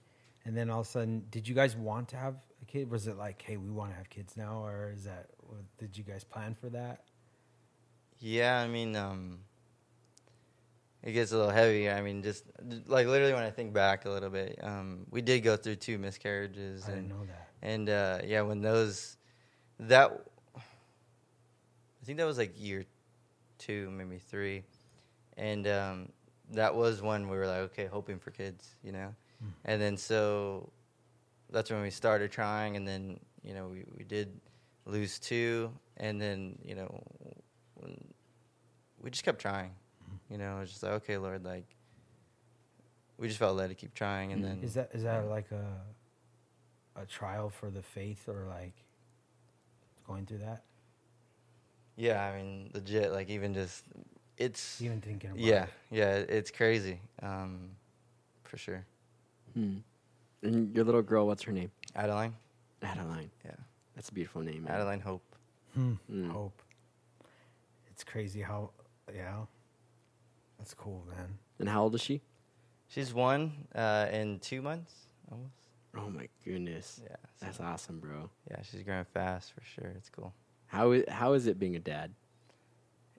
and then all of a sudden, did you guys want to have a kid? Was it like, hey, we want to have kids now, or is that? Did you guys plan for that? yeah, I mean, um, it gets a little heavy. I mean, just like literally when I think back a little bit, um, we did go through two miscarriages. I and, didn't know that. And uh, yeah, when those that I think that was like year two, maybe three, and um, that was when we were like, okay, hoping for kids, you know, Mm. and then so that's when we started trying, and then you know we we did lose two, and then you know when we just kept trying, you know, it was just like okay, Lord, like we just felt led to keep trying, and then Is that is that like a a trial for the faith, or like going through that? Yeah, I mean, legit. Like even just it's Even thinking about yeah, it. yeah, it's crazy, um, for sure. Hmm. And your little girl, what's her name? Adeline, Adeline. yeah, That's a beautiful name. man. Adeline Hope. Hmm. Mm. Hope. It's crazy how, yeah. That's cool, man. And how old is she? She's one uh, in two months almost. Oh my goodness. Yeah, so- That's awesome, bro. yeah, she's growing fast for sure. It's cool. How is, how is it being a dad?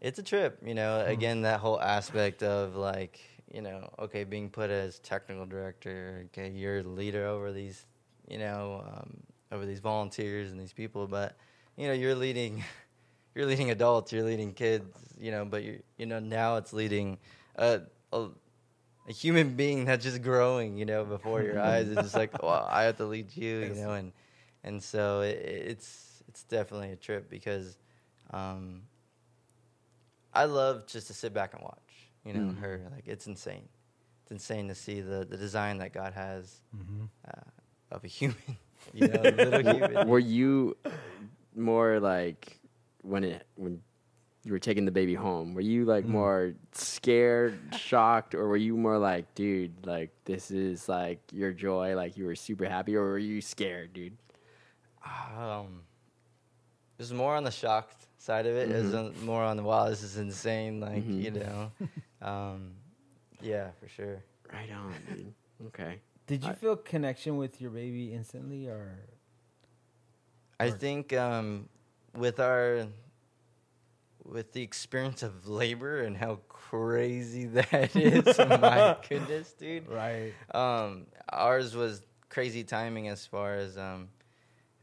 It's a trip, you know. Hmm. Again, that whole aspect of like, you know, okay, being put as technical director. Okay, you're the leader over these, you know, um, over these volunteers and these people, but you know, you're leading, you're leading adults, you're leading kids, you know. But you, you know, now it's leading a, a, a human being that's just growing, you know, before your eyes. It's just like, well, I have to lead you, you know, and and so it, it's it's definitely a trip because. Um, I love just to sit back and watch. You know, Mhm. her like it's insane. It's insane to see the the design that God has Mm-hmm. uh, of a human. You know, little human. Were you more like when it when you were taking the baby home? Were you like Mm. more scared, shocked, or were you more like, dude, like this is like your joy, like you were super happy, or were you scared, dude? Um, it was more on the shocked side of it. It was on- more on the wow, this is insane. Like Mhm. you know, um, yeah, for sure. Right on, dude. Okay. Did you I- feel connection with your baby instantly, or I Or- think um, with our with the experience of labor and how crazy that is, my goodness, dude. right? Um, ours was crazy timing as far as um,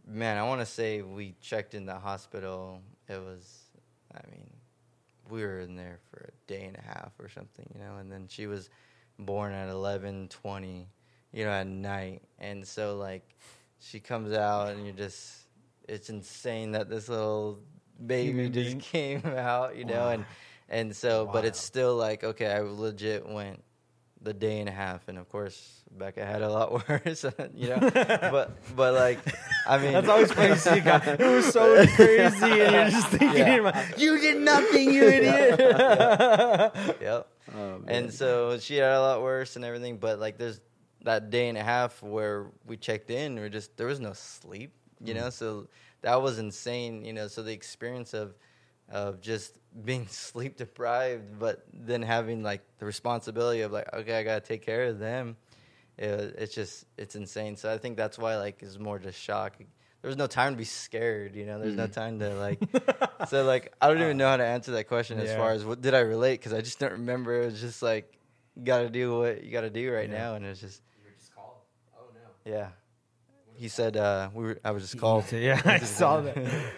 man. I want to say we checked in the hospital. It was, I mean, we were in there for a day and a half or something, you know. And then she was born at eleven twenty, you know, at night. And so like, she comes out, and you're just, it's insane that this little baby just came out, you know, Wow. and and so, but it's still like, okay, I legit went the day and a half, and of course, Becca had a lot worse, you know. but but like, I mean, That's always funny to see. a guy. It was so crazy, and you're just thinking, Yeah. in your mind, "You did nothing, you idiot." Yep. Oh. And so she had a lot worse and everything, but like there's that day and a half where we checked in, we just there was no sleep, you know. Mm. So that was insane, you know. So the experience of of just being sleep deprived, but then having like the responsibility of like, okay, I gotta take care of them. It, it's just it's insane. So I think that's why like it's more just shock. There was no time to be scared, you know. There's no time to like. so like I don't even know how to answer that question as far as what did I relate because I just don't remember. It was just like you got to do what you got to do right Yeah. now, and it's just you were just called. Oh no. yeah. He said uh, we were. I was just called. yeah, I saw that. Yeah.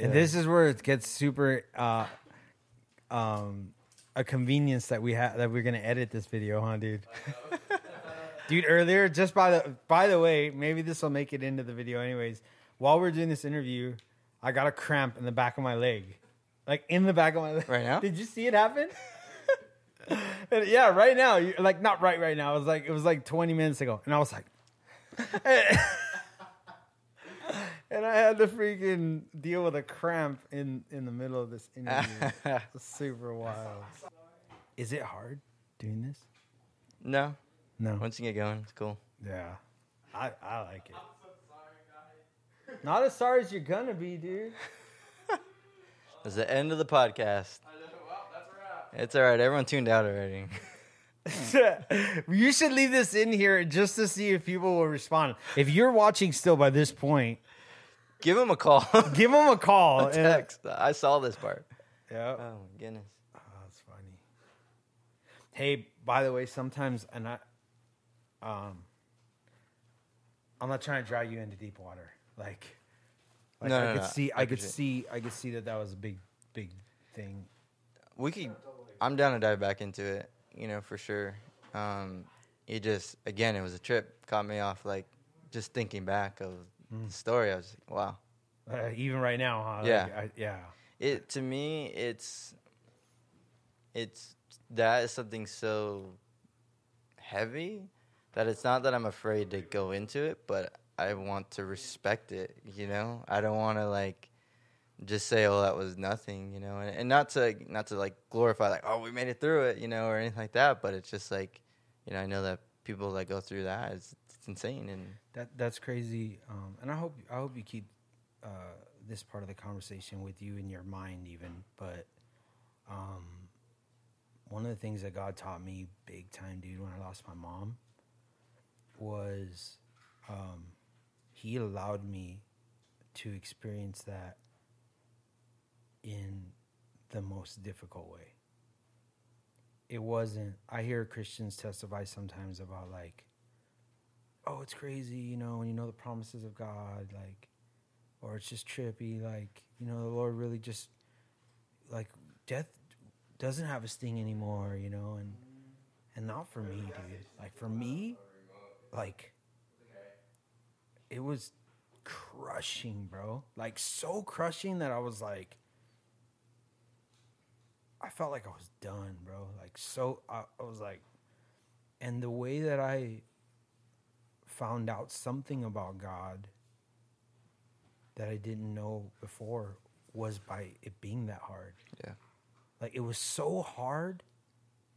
And this is where it gets super uh, um, a convenience that we have that we're gonna edit this video, huh, dude? Dude, earlier, just by the by the way, maybe this will make it into the video anyways. While we're doing this interview, I got a cramp in the back of my leg, like in the back of my leg. Right now? Did you see it happen? And yeah, right now. You, like not right right now. It was like it was like 20 minutes ago, and I was like. And I had to freaking deal with a cramp in in the middle of this interview. Super wild. Is it hard doing this? no, No. once you get going, it's cool. Yeah. I I like it. Not as sorry as you're gonna be, dude. It's the end of the podcast. It's all right. Everyone tuned out already. you should leave this in here just to see if people will respond. If you're watching still by this point, Give him a call. give them a call. a and- text. I saw this part. Yeah. Oh my goodness. Oh, that's funny. Hey, by the way, sometimes and I um I'm not trying to drag you into deep water. Like, like No, I no, could no. see I I, could see I could see that that was a big big thing. we could i'm down to dive back into it you know for sure um it just again it was a trip caught me off like just thinking back of the story i was like wow Uh, even right now, huh? Like, Yeah. I, yeah. it to me it's it's that is something so heavy that it's not that i'm afraid to go into it but i want to respect it you know i don't want to like just say, "Oh, that was nothing," you know, and, and not to not to like glorify like, "Oh, we made it through it," you know, or anything like that. But it's just like, you know, I know that people that go through that, it's, it's insane, and That that's crazy. Um, and I hope I hope you keep uh, this part of the conversation with you in your mind, even. But um, one of the things that God taught me big time, dude, when I lost my mom, was um, He allowed me to experience that in the most difficult way. It wasn't. I hear Christians testify sometimes about like oh, it's crazy, you know, when you know the promises of God, like, or it's just trippy, like, you know, the Lord really just, like, death doesn't have a sting anymore, you know, and and not for me, dude. Like for me, like, it was crushing, bro. Like so crushing that I was like, I felt like I was done, bro. Like so, I, I was like, and the way that I found out something about God that I didn't know before was by it being that hard. yeah, Like it was so hard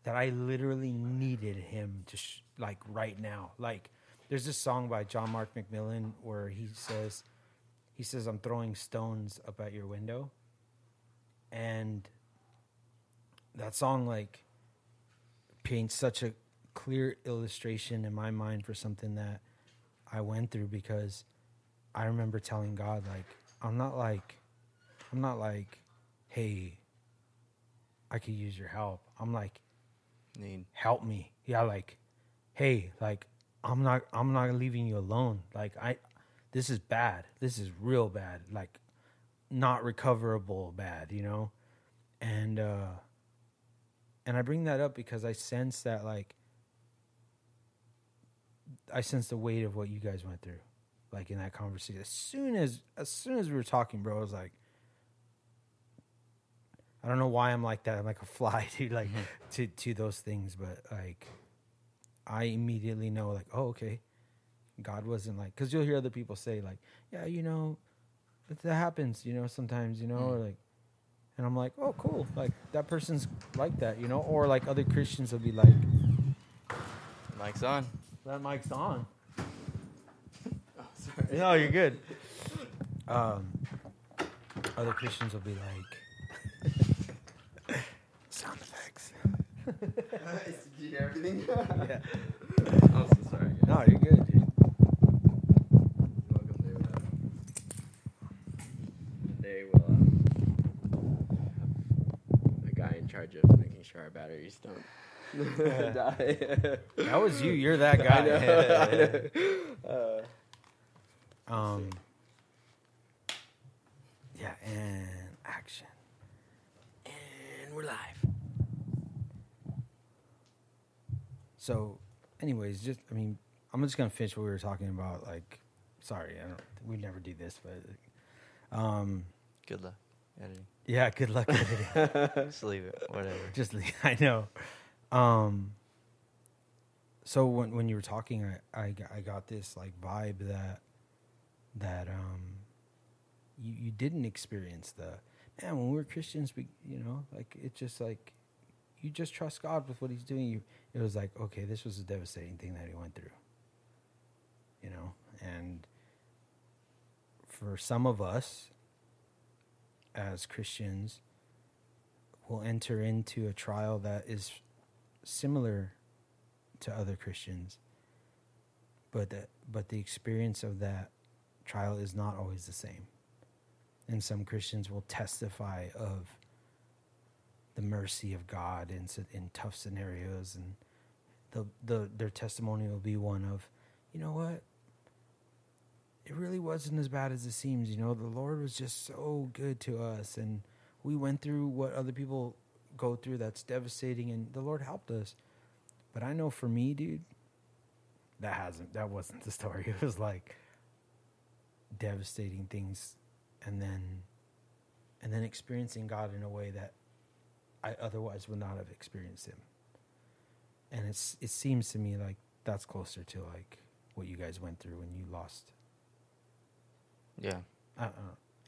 that I literally needed him to sh- like right now. Like there's this song by John Mark McMillan where he says he says I'm throwing stones up at your window. And that song like paints such a clear illustration in my mind for something that I went through because I remember telling God like I'm not like I'm not like hey I could use your help. I'm like need help me. Yeah, like hey, like I'm not I'm not leaving you alone. Like I this is bad. This is real bad. Like not recoverable bad, you know? And uh and I bring that up because I sense that like I sense the weight of what you guys went through, like in that conversation. As soon as as soon as we were talking, bro, I was like, I don't know why I'm like that. I'm like a fly, dude. Like to to those things, but like I immediately know, like, oh, okay, God wasn't like, because you'll hear other people say, like, yeah, you know, that happens, you know, sometimes, you know, or like, and I'm like, oh, cool, like that person's like that, you know, or like other Christians will be like, Mike's on. that mic's on. Oh, sorry. No, you're good. Um, other Christians will be like, sound effects. Did you hear everything? yeah. I'm so sorry. Guys. No, you're good, dude. Welcome to uh, today we'll uh, the guy in charge of making sure our batteries don't die. That was you. You're that I guy. know, I know. Uh, Um. Yeah, and action. and we're live. So, anyways, just I mean, I'm just gonna finish what we were talking about. Like, sorry, I don't. We never do this, but um, Good luck editing. yeah. Good luck editing. Just leave it. Whatever. just leave- I know. Um. So when when you were talking, I I got, I got this like vibe that that um you you didn't experience the man when we were Christians we you know like it's just like you just trust God with what He's doing. You it was like okay this was a devastating thing that He went through. You know, and for some of us as Christians, we'll enter into a trial that is similar to other Christians, but that but the experience of that trial is not always the same. And some Christians will testify of the mercy of God in in tough scenarios, and the the their testimony will be one of, you know what. It really wasn't as bad as it seems. You know, the Lord was just so good to us, and we went through what other people go through that's devastating and the lord helped us but i know for me dude that hasn't that wasn't the story it was like devastating things and then and then experiencing god in a way that i otherwise would not have experienced him and it's it seems to me like that's closer to like what you guys went through when you lost Yeah. uh,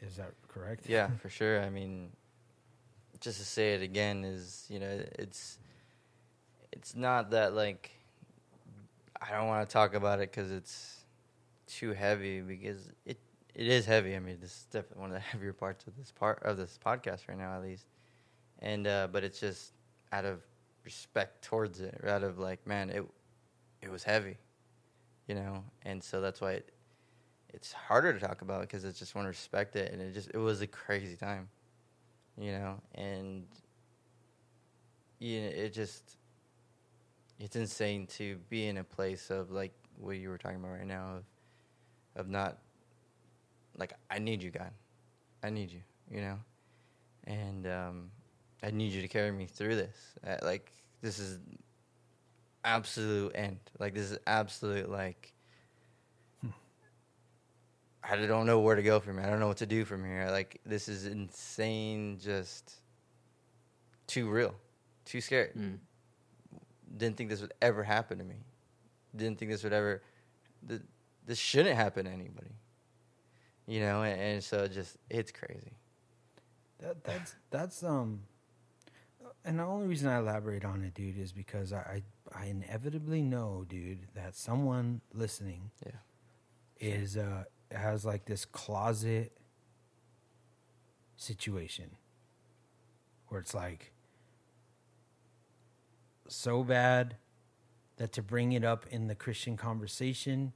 Is that correct? Yeah, for sure. I mean, just to say it again is, you know, it's it's not that like I don't want to talk about it because it's too heavy because it it is heavy. I mean, this is definitely one of the heavier parts of this part of this podcast right now, at least. And uh, but it's just out of respect towards it, out of like, man, it it was heavy, you know, and so that's why it, it's harder to talk about because it's just want to respect it, and it just it was a crazy time, you know, and you know, it just it's insane to be in a place of like what you were talking about right now of of not like I need you, God, I need you, you know, and um, I need you to carry me through this. Uh, like this is absolute end. Like this is absolute like. I don't know where to go from here. I don't know what to do from here. Like this is insane, just too real, too scary. Mm. Didn't think this would ever happen to me. Didn't think this would ever. Th- this shouldn't happen to anybody. You know, and, and so it just it's crazy. That, that's that's um, and the only reason I elaborate on it, dude, is because I I, I inevitably know, dude, that someone listening Yeah. is uh has like this closet situation where it's like so bad that to bring it up in the Christian conversation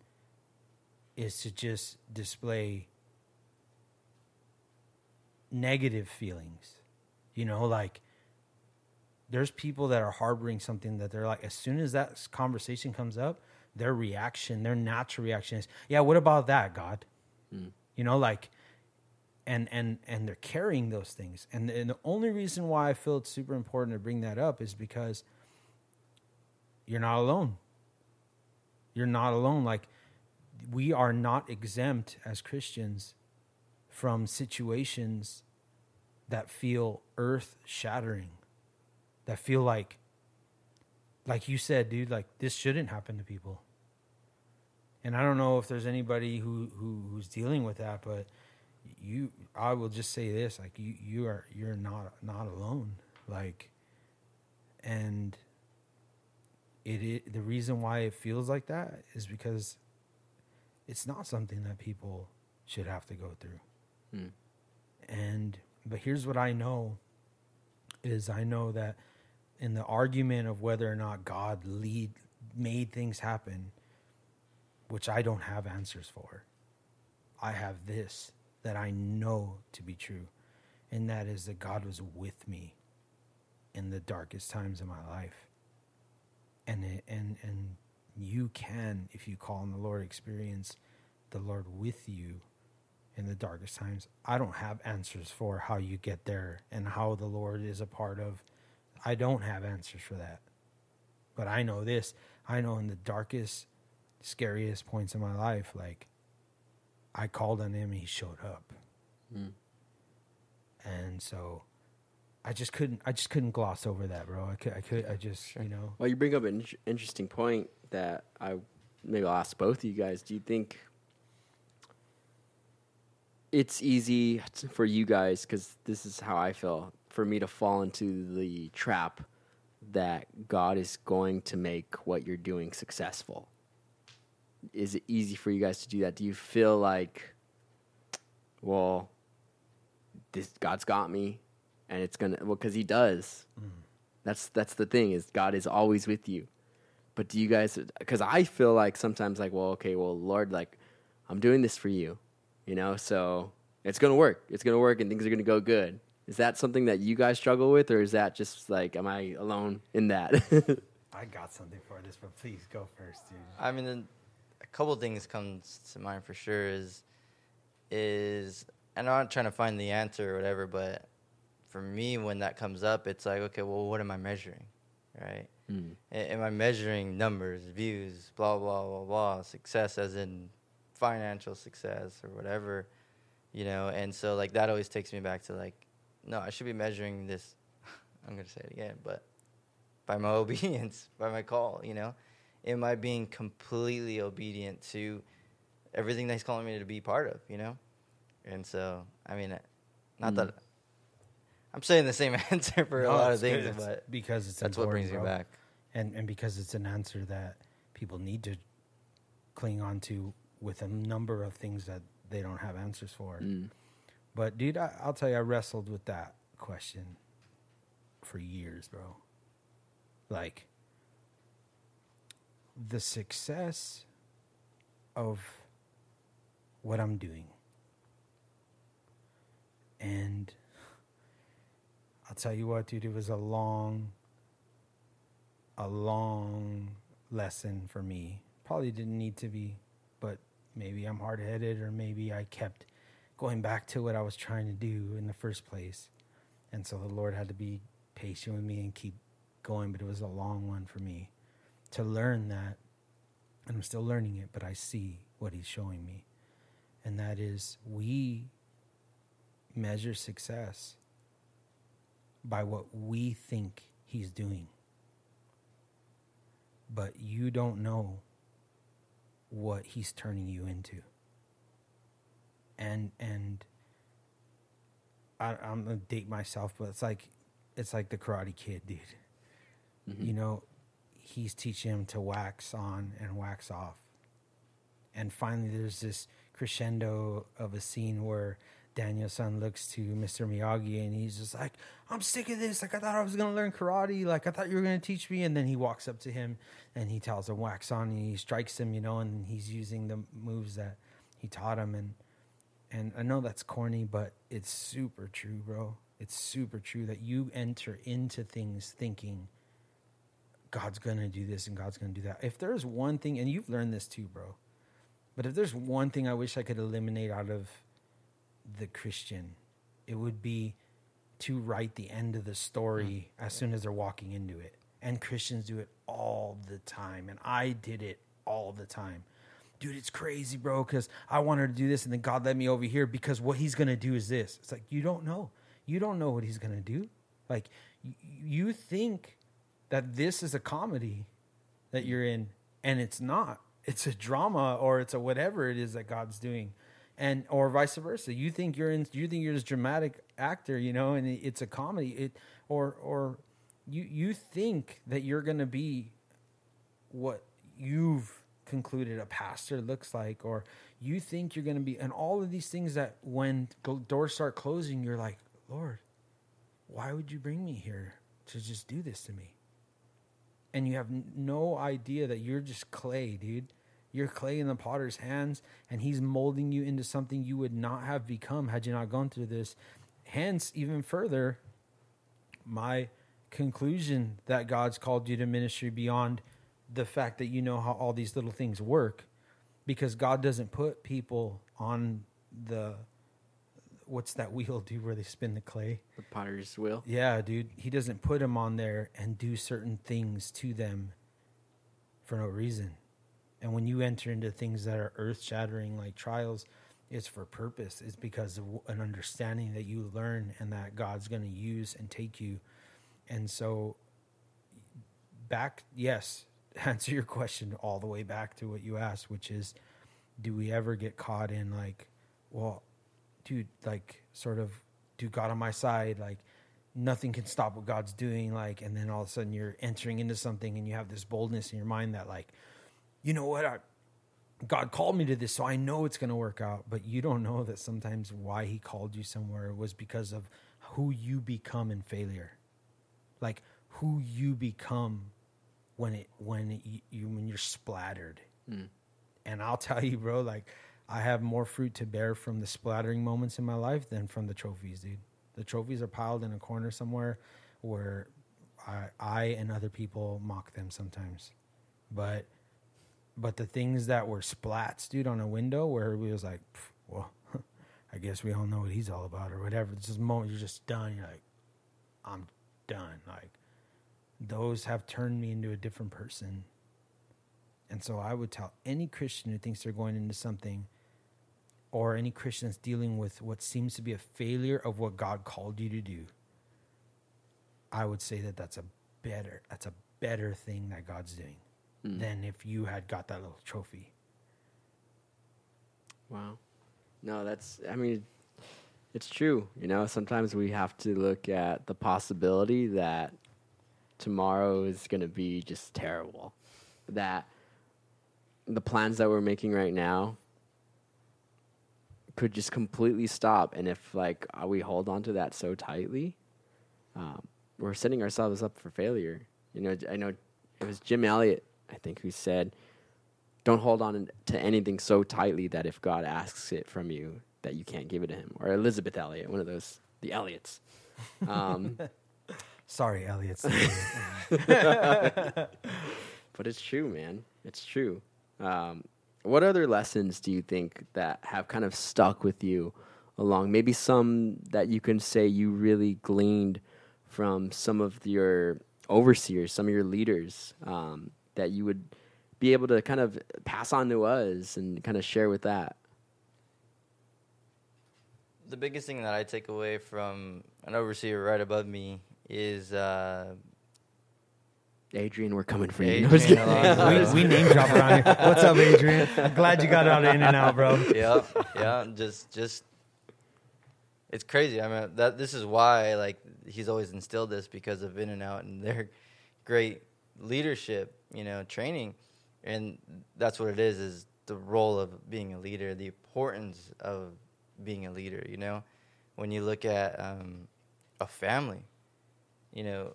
is to just display negative feelings. You know, like there's people that are harboring something that they're like, as soon as that conversation comes up, their reaction, their natural reaction is, yeah, what about that, God? Mm. You know, like, and and and they're carrying those things. And, and the only reason why I feel it's super important to bring that up is because you're not alone. You're not alone. Like, we are not exempt as Christians from situations that feel earth shattering, that feel like, like you said, dude, like this shouldn't happen to people. And I don't know if there's anybody who, who who's dealing with that, but you, I will just say this: like you, you are you're not not alone. Like, and it, it the reason why it feels like that is because it's not something that people should have to go through. Mm. And but here's what I know is I know that in the argument of whether or not God lead made things happen, which I don't have answers for. I have this that I know to be true, and that is that God was with me in the darkest times of my life. And it, and and you can, if you call on the Lord, experience the Lord with you in the darkest times. I don't have answers for how you get there and how the Lord is a part of. I don't have answers for that. But I know this. I know in the darkest, scariest points of my life, like I called on him he showed up. Mm. And so I just couldn't I just couldn't gloss over that, bro. I could I could I just, you know. Well, you bring up an in- interesting point that I maybe I'll ask both of you guys. Do you think it's easy for you guys because this is how I feel for me to fall into the trap that God is going to make what you're doing successful? Is it easy for you guys to do that? Do you feel like, well, this God's got me, and it's gonna well because He does. Mm. That's that's the thing is God is always with you. But do you guys? Because I feel like sometimes like, well, okay, well, Lord, like I'm doing this for you, you know, so it's gonna work. It's gonna work, and things are gonna go good. Is that something that you guys struggle with, or is that just like, am I alone in that? I got something for this, but please go first, dude. I mean, a couple things comes to mind for sure. Is is and I'm not trying to find the answer or whatever, but for me, when that comes up, it's like, okay, well, what am I measuring, right? Mm. Am I measuring numbers, views, blah blah blah blah, success as in financial success or whatever, you know? And so like that always takes me back to like, no, I should be measuring this. I'm gonna say it again, but by my obedience, by my call, you know, am I being completely obedient to everything that He's calling me to be part of, you know? And so I mean, not Mm. that I'm saying the same answer for a lot of it's good. things, It's but because it's that's what brings important, me back. and and because it's an answer that people need to cling on to with a number of things that they don't have answers for. Mm. But dude, I, I'll tell you, I wrestled with that question for years, bro. Like the success of what I'm doing, and I'll tell you what, dude, it was a long, a long lesson for me. Probably didn't need to be, but maybe I'm hard headed, or maybe I kept going back to what I was trying to do in the first place. And so the Lord had to be patient with me and keep going, but it was a long one for me to learn that. And I'm still learning it, but I see what He's showing me. And that is, we measure success by what we think He's doing. But you don't know what He's turning you into and and I, I'm gonna date myself, but it's like it's like the Karate Kid, dude. Mhm. You know, he's teaching him to wax on and wax off, and finally, there's this crescendo of a scene where Daniel-san looks to Mr. Miyagi and he's just like, "I'm sick of this. Like I thought I was gonna learn karate. Like I thought you were gonna teach me." And then he walks up to him and he tells him wax on, and he strikes him, you know, and he's using the moves that he taught him and and I know that's corny, but it's super true, bro. It's super true that you enter into things thinking God's going to do this and God's going to do that. If there's one thing, and you've learned this too, bro, but if there's one thing I wish I could eliminate out of the Christian, it would be to write the end of the story mm. as soon as they're walking into it. And Christians do it all the time. And I did it all the time dude, it's crazy, bro, because I wanted to do this and then God led me over here because what he's to do is this. It's like, you don't know. You don't know what he's to do. Like, y- you think that this is a comedy that you're in, and it's not. It's a drama or it's a whatever it is that God's doing. And or vice versa. You think you're in you think you're this dramatic actor, you know, and it's a comedy. It or or you you think that you're gonna be what you've concluded a pastor looks like or you think you're going to be and all of these things that when doors start closing you're like lord why would you bring me here to just do this to me? And you have no idea that you're just clay dude. You're clay in the potter's hands and he's molding you into something you would not have become had you not gone through this. Hence even further my conclusion that god's called you to ministry beyond the fact that you know how all these little things work because God doesn't put people on the what's that wheel do where they spin the clay? The potter's wheel. yeah dude. He doesn't put them on there and do certain things to them for no reason. And when you enter into things that are earth shattering like trials it's for purpose. It's because of an understanding that you learn and that god's going to use and take you. And so back yes answer your question all the way back to what you asked which is do we ever get caught in like well dude like sort of do god on my side like nothing can stop what god's doing like and then all of a sudden you're entering into something and you have this boldness in your mind that like you know what I, god called me to this so i know it's going to work out but you don't know that sometimes why he called you somewhere was because of who you become in failure. Like who you become when it when it, you, when you're splattered. Mm. and i'll tell you bro like i have more fruit to bear from the splattering moments in my life than from the trophies dude. The trophies are piled in a corner somewhere where i i and other people mock them sometimes. But but the things that were splats dude on a window where we was like well i guess we all know what he's all about or whatever. It's just moment you're just done. You're like i'm done like those have turned me into a different person. And so I would tell any Christian who thinks they're going into something, or any Christian that's dealing with what seems to be a failure of what God called you to do, I would say that that's a better that's a better thing that God's doing Mm. than if you had got that little trophy. Wow. No, that's. I mean, It's true. You know, sometimes we have to look at the possibility that tomorrow is going to be just terrible. That the plans that we're making right now could just completely stop. And if like uh, we hold on to that so tightly, um, we're setting ourselves up for failure. You know, I know it was Jim Elliot, I think, who said, "Don't hold on to anything so tightly that if God asks it from you, that you can't give it to Him." Or Elisabeth Elliot, one of those, the Elliots. Um, Sorry, Elliot. but it's true, man. It's true. Um, what other lessons do you think that have kind of stuck with you along? Maybe some that you can say you really gleaned from some of your overseers, some of your leaders, um, that you would be able to kind of pass on to us and kind of share with that. The biggest thing that I take away from an overseer right above me is uh, Adrian, we're coming for you. Adrian No, I was kidding. Alonso. we, we name drop around here. What's up, Adrian? I'm glad you got out In-N-Out, bro. yeah, yeah. Just, just, it's crazy. I mean, that this is why like he's always instilled this because of In-N-Out and their great leadership, you know, training, and that's what it is. Is the role of being a leader, the importance of being a leader. You know, when you look at um, a family, you know,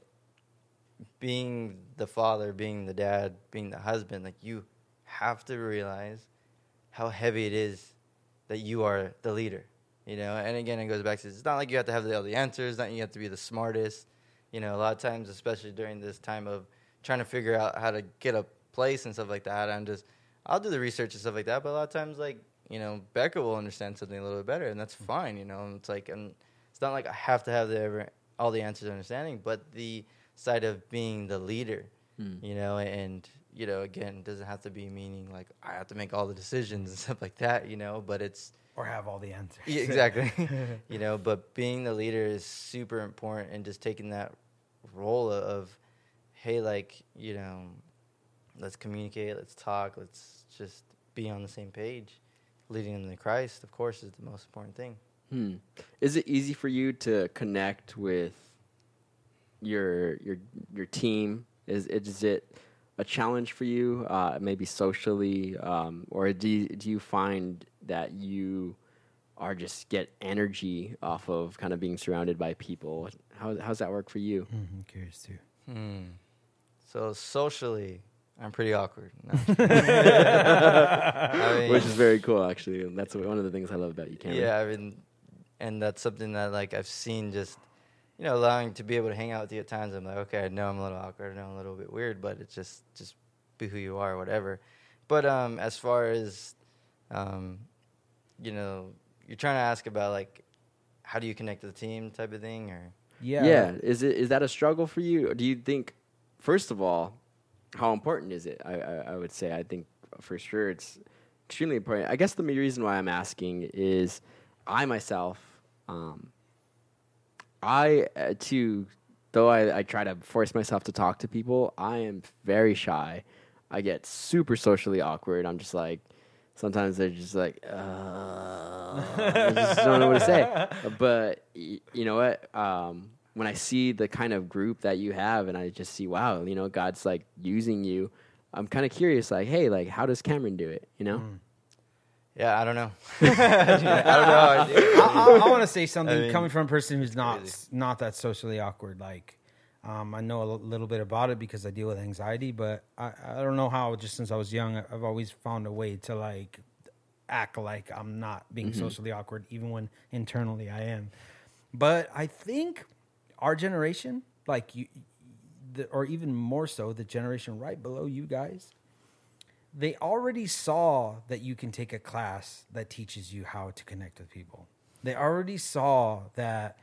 being the father, being the dad, being the husband, like you have to realize how heavy it is that you are the leader. You know, and again, it goes back to it's not like you have to have all the answers, not you have to be the smartest. You know, a lot of times, especially during this time of trying to figure out how to get a place and stuff like that, I'm just I'll do the research and stuff like that. But a lot of times, like you know, Becca will understand something a little bit better, and that's mm. fine. You know, and it's like, and it's not like I have to have the all the answers and understanding, but the side of being the leader, hmm. you know, and you know, again, doesn't have to be meaning like I have to make all the decisions and stuff like that, you know, but it's Or have all the answers. yeah, exactly, you know, but being the leader is super important, and just taking that role of, hey, like you know, let's communicate, let's talk, let's just be on the same page. Leading them to Christ, of course, is the most important thing. Hmm. Is it easy for you to connect with your your your team? Is is it a challenge for you, uh, maybe socially, um, or do you, do you find that you are just get energy off of kind of being surrounded by people? How how's that work for you? Mm, I'm curious too. Hmm. So socially, I'm pretty awkward. No. I mean, Which is very cool, actually. That's one of the things I love about you, Cameron. Yeah, I mean, and that's something that like I've seen just, you know, allowing to be able to hang out with you at times. I'm like, okay, I know I'm a little awkward, I know I'm a little bit weird, but it's just just be who you are, whatever. But um, as far as, um, you know, you're trying to ask about like, how do you connect to the team type of thing, or Yeah. yeah. Is it is that a struggle for you? Or do you think, first of all, how important is it? I, I, I would say I think for sure it's extremely important. I guess the main reason why I'm asking is I myself, um, I uh, too, though I, I try to force myself to talk to people, I am very shy. I get super socially awkward. I'm just like, sometimes they're just like, uh, I just don't know what to say. But y- you know what? Um, when I see the kind of group that you have, and I just see, wow, you know, God's like using you. I'm kind of curious, like, hey, like, how does Cameron do it? You know? Yeah, I don't know. I don't know. I. I, I, want to say something I mean, coming from a person who's not not that socially awkward. Like, um, I know a little bit about it because I deal with anxiety, but I, I don't know how. Just since I was young, I've always found a way to like act like I'm not being socially awkward, even when internally I am. But I think our generation, like you, the, or even more so, the generation right below you guys, they already saw that you can take a class that teaches you how to connect with people. They already saw that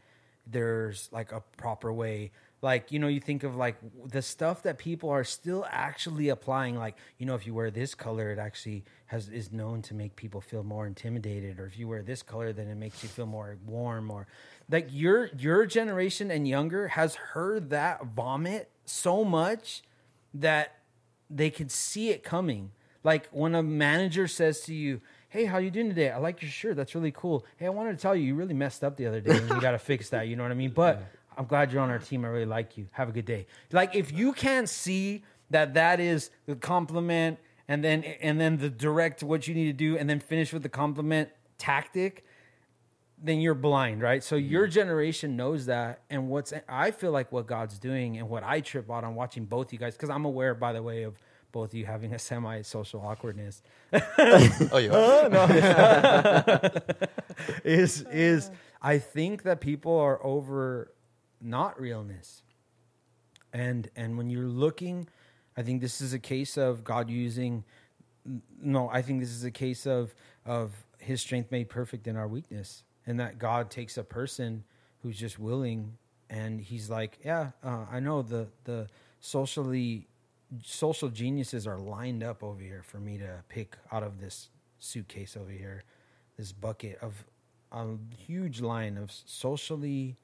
there's like a proper way. Like, you know, you think of like the stuff that people are still actually applying. Like, you know, if you wear this color, it actually has is known to make people feel more intimidated. Or if you wear this color, then it makes you feel more warm. Or like your your generation and younger has heard that vomit so much that they can see it coming. Like when a manager says to you, hey, how you doing today? I like your shirt. That's really cool. Hey, I wanted to tell you, you really messed up the other day, and you got to fix that. You know what I mean? But I'm glad you're on our team. I really like you. Have a good day. Like if you can't see that that is the compliment, and then and then the direct what you need to do, and then finish with the compliment tactic then you're blind, right? So mm-hmm. your generation knows that, and what's I feel like what God's doing, and what I trip out on watching both you guys, because I'm aware, by the way, of both you having a semi-social awkwardness. Oh, you are? is is I think that people are over not realness, and and when you're looking, I think this is a case of God using. No, I think this is a case of of His strength made perfect in our weakness and that God takes a person who's just willing and he's like, yeah, uh, I know the the socially social geniuses are lined up over here for me to pick out of this suitcase over here, this bucket of a huge line of socially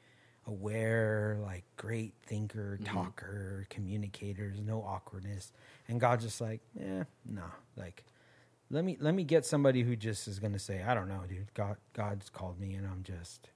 aware, like great thinker, mm-hmm. talker, communicators, no awkwardness, and God's just like, yeah, nah, like let me let me get somebody who just is gonna say, I don't know, dude. God God's called me, and I'm just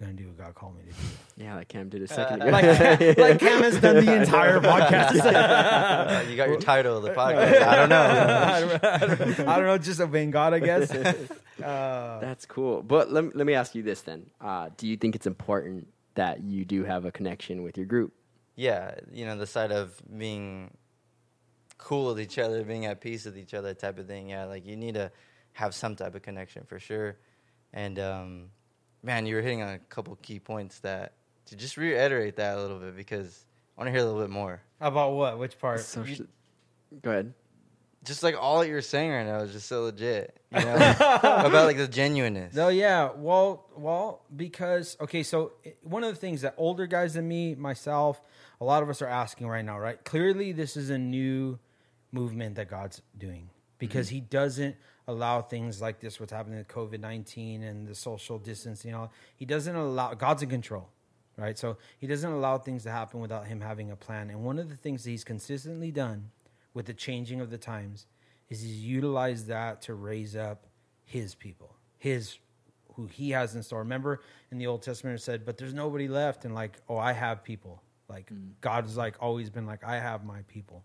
gonna do what God called me to do. Yeah, like Cam did a second ago. like, like Cam has done the entire podcast. Uh, you got your title of the podcast. I don't know. I, don't, I I don't know, just obeying God, I guess. Uh, That's cool. But let, let me ask you this then. Uh, do you think it's important that you do have a connection with your group? Yeah, you know, the side of being cool with each other, being at peace with each other type of thing. Yeah, like you need to have some type of connection for sure. And um, man, you were hitting on a couple key points that to just reiterate that a little bit because I want to hear a little bit more. about what? Which part? Social- Go ahead. Just like all that you're saying right now is just so legit, you know, about like the genuineness. No, yeah. Well, well, because okay, so eh, one of the things that older guys than me, myself, a lot of us are asking right now, right? Clearly, this is a new movement that God's doing because mm-hmm. He doesn't allow things like this, what's happening with COVID nineteen and the social distancing. All He doesn't allow. God's in control, right? So He doesn't allow things to happen without Him having a plan. And one of the things that He's consistently done with the changing of the times is He's utilized that to raise up His people, His who He has in store. Remember in the Old Testament it said, "But there's nobody left," and like, "Oh, I have people." Like mm-hmm. God's like always been like, "I have my people."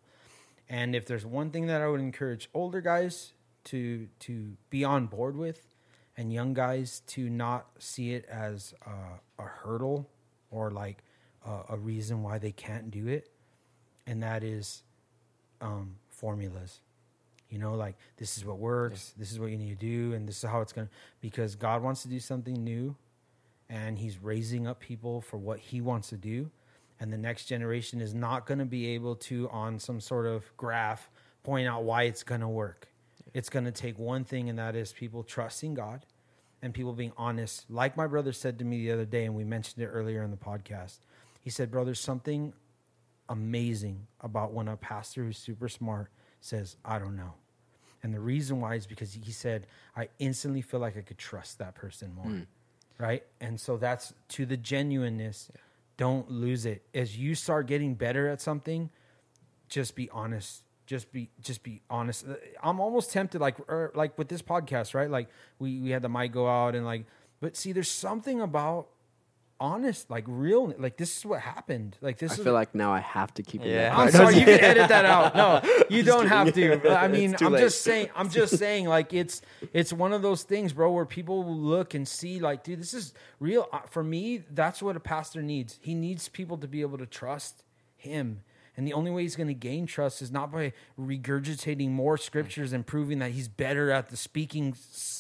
And if there's one thing that I would encourage older guys to to be on board with, and young guys to not see it as a, a hurdle or like a, a reason why they can't do it, and that is um, formulas. You know, like this is what works, this is what you need to do, and this is how it's going to. Because God wants to do something new, and He's raising up people for what He wants to do, and the next generation is not going to be able to, on some sort of graph, point out why it's going to work. It's going to take one thing, and that is people trusting God and people being honest. Like my brother said to me the other day, and we mentioned it earlier in the podcast. He said, Brother, something amazing about when a pastor who's super smart says, I don't know. And the reason why is because he said, I instantly feel like I could trust that person more. Hmm. Right. And so that's to the genuineness. Don't lose it. As you start getting better at something, just be honest. Just be just be honest. I'm almost tempted, like er, like with this podcast, right? Like we we had the mic go out and like, but see, there's something about honest, like real, like this is what happened. Like this I is feel like now I have to keep it. Yeah. I'm sorry, you can edit that out. No, you don't have to. I mean, I'm late. just saying. I'm just saying. Like it's it's one of those things, bro, where people look and see, like, dude, this is real. Uh, For me, that's what a pastor needs. He needs people to be able to trust him. And the only way he's going to gain trust is not by regurgitating more scriptures and proving that he's better at the speaking,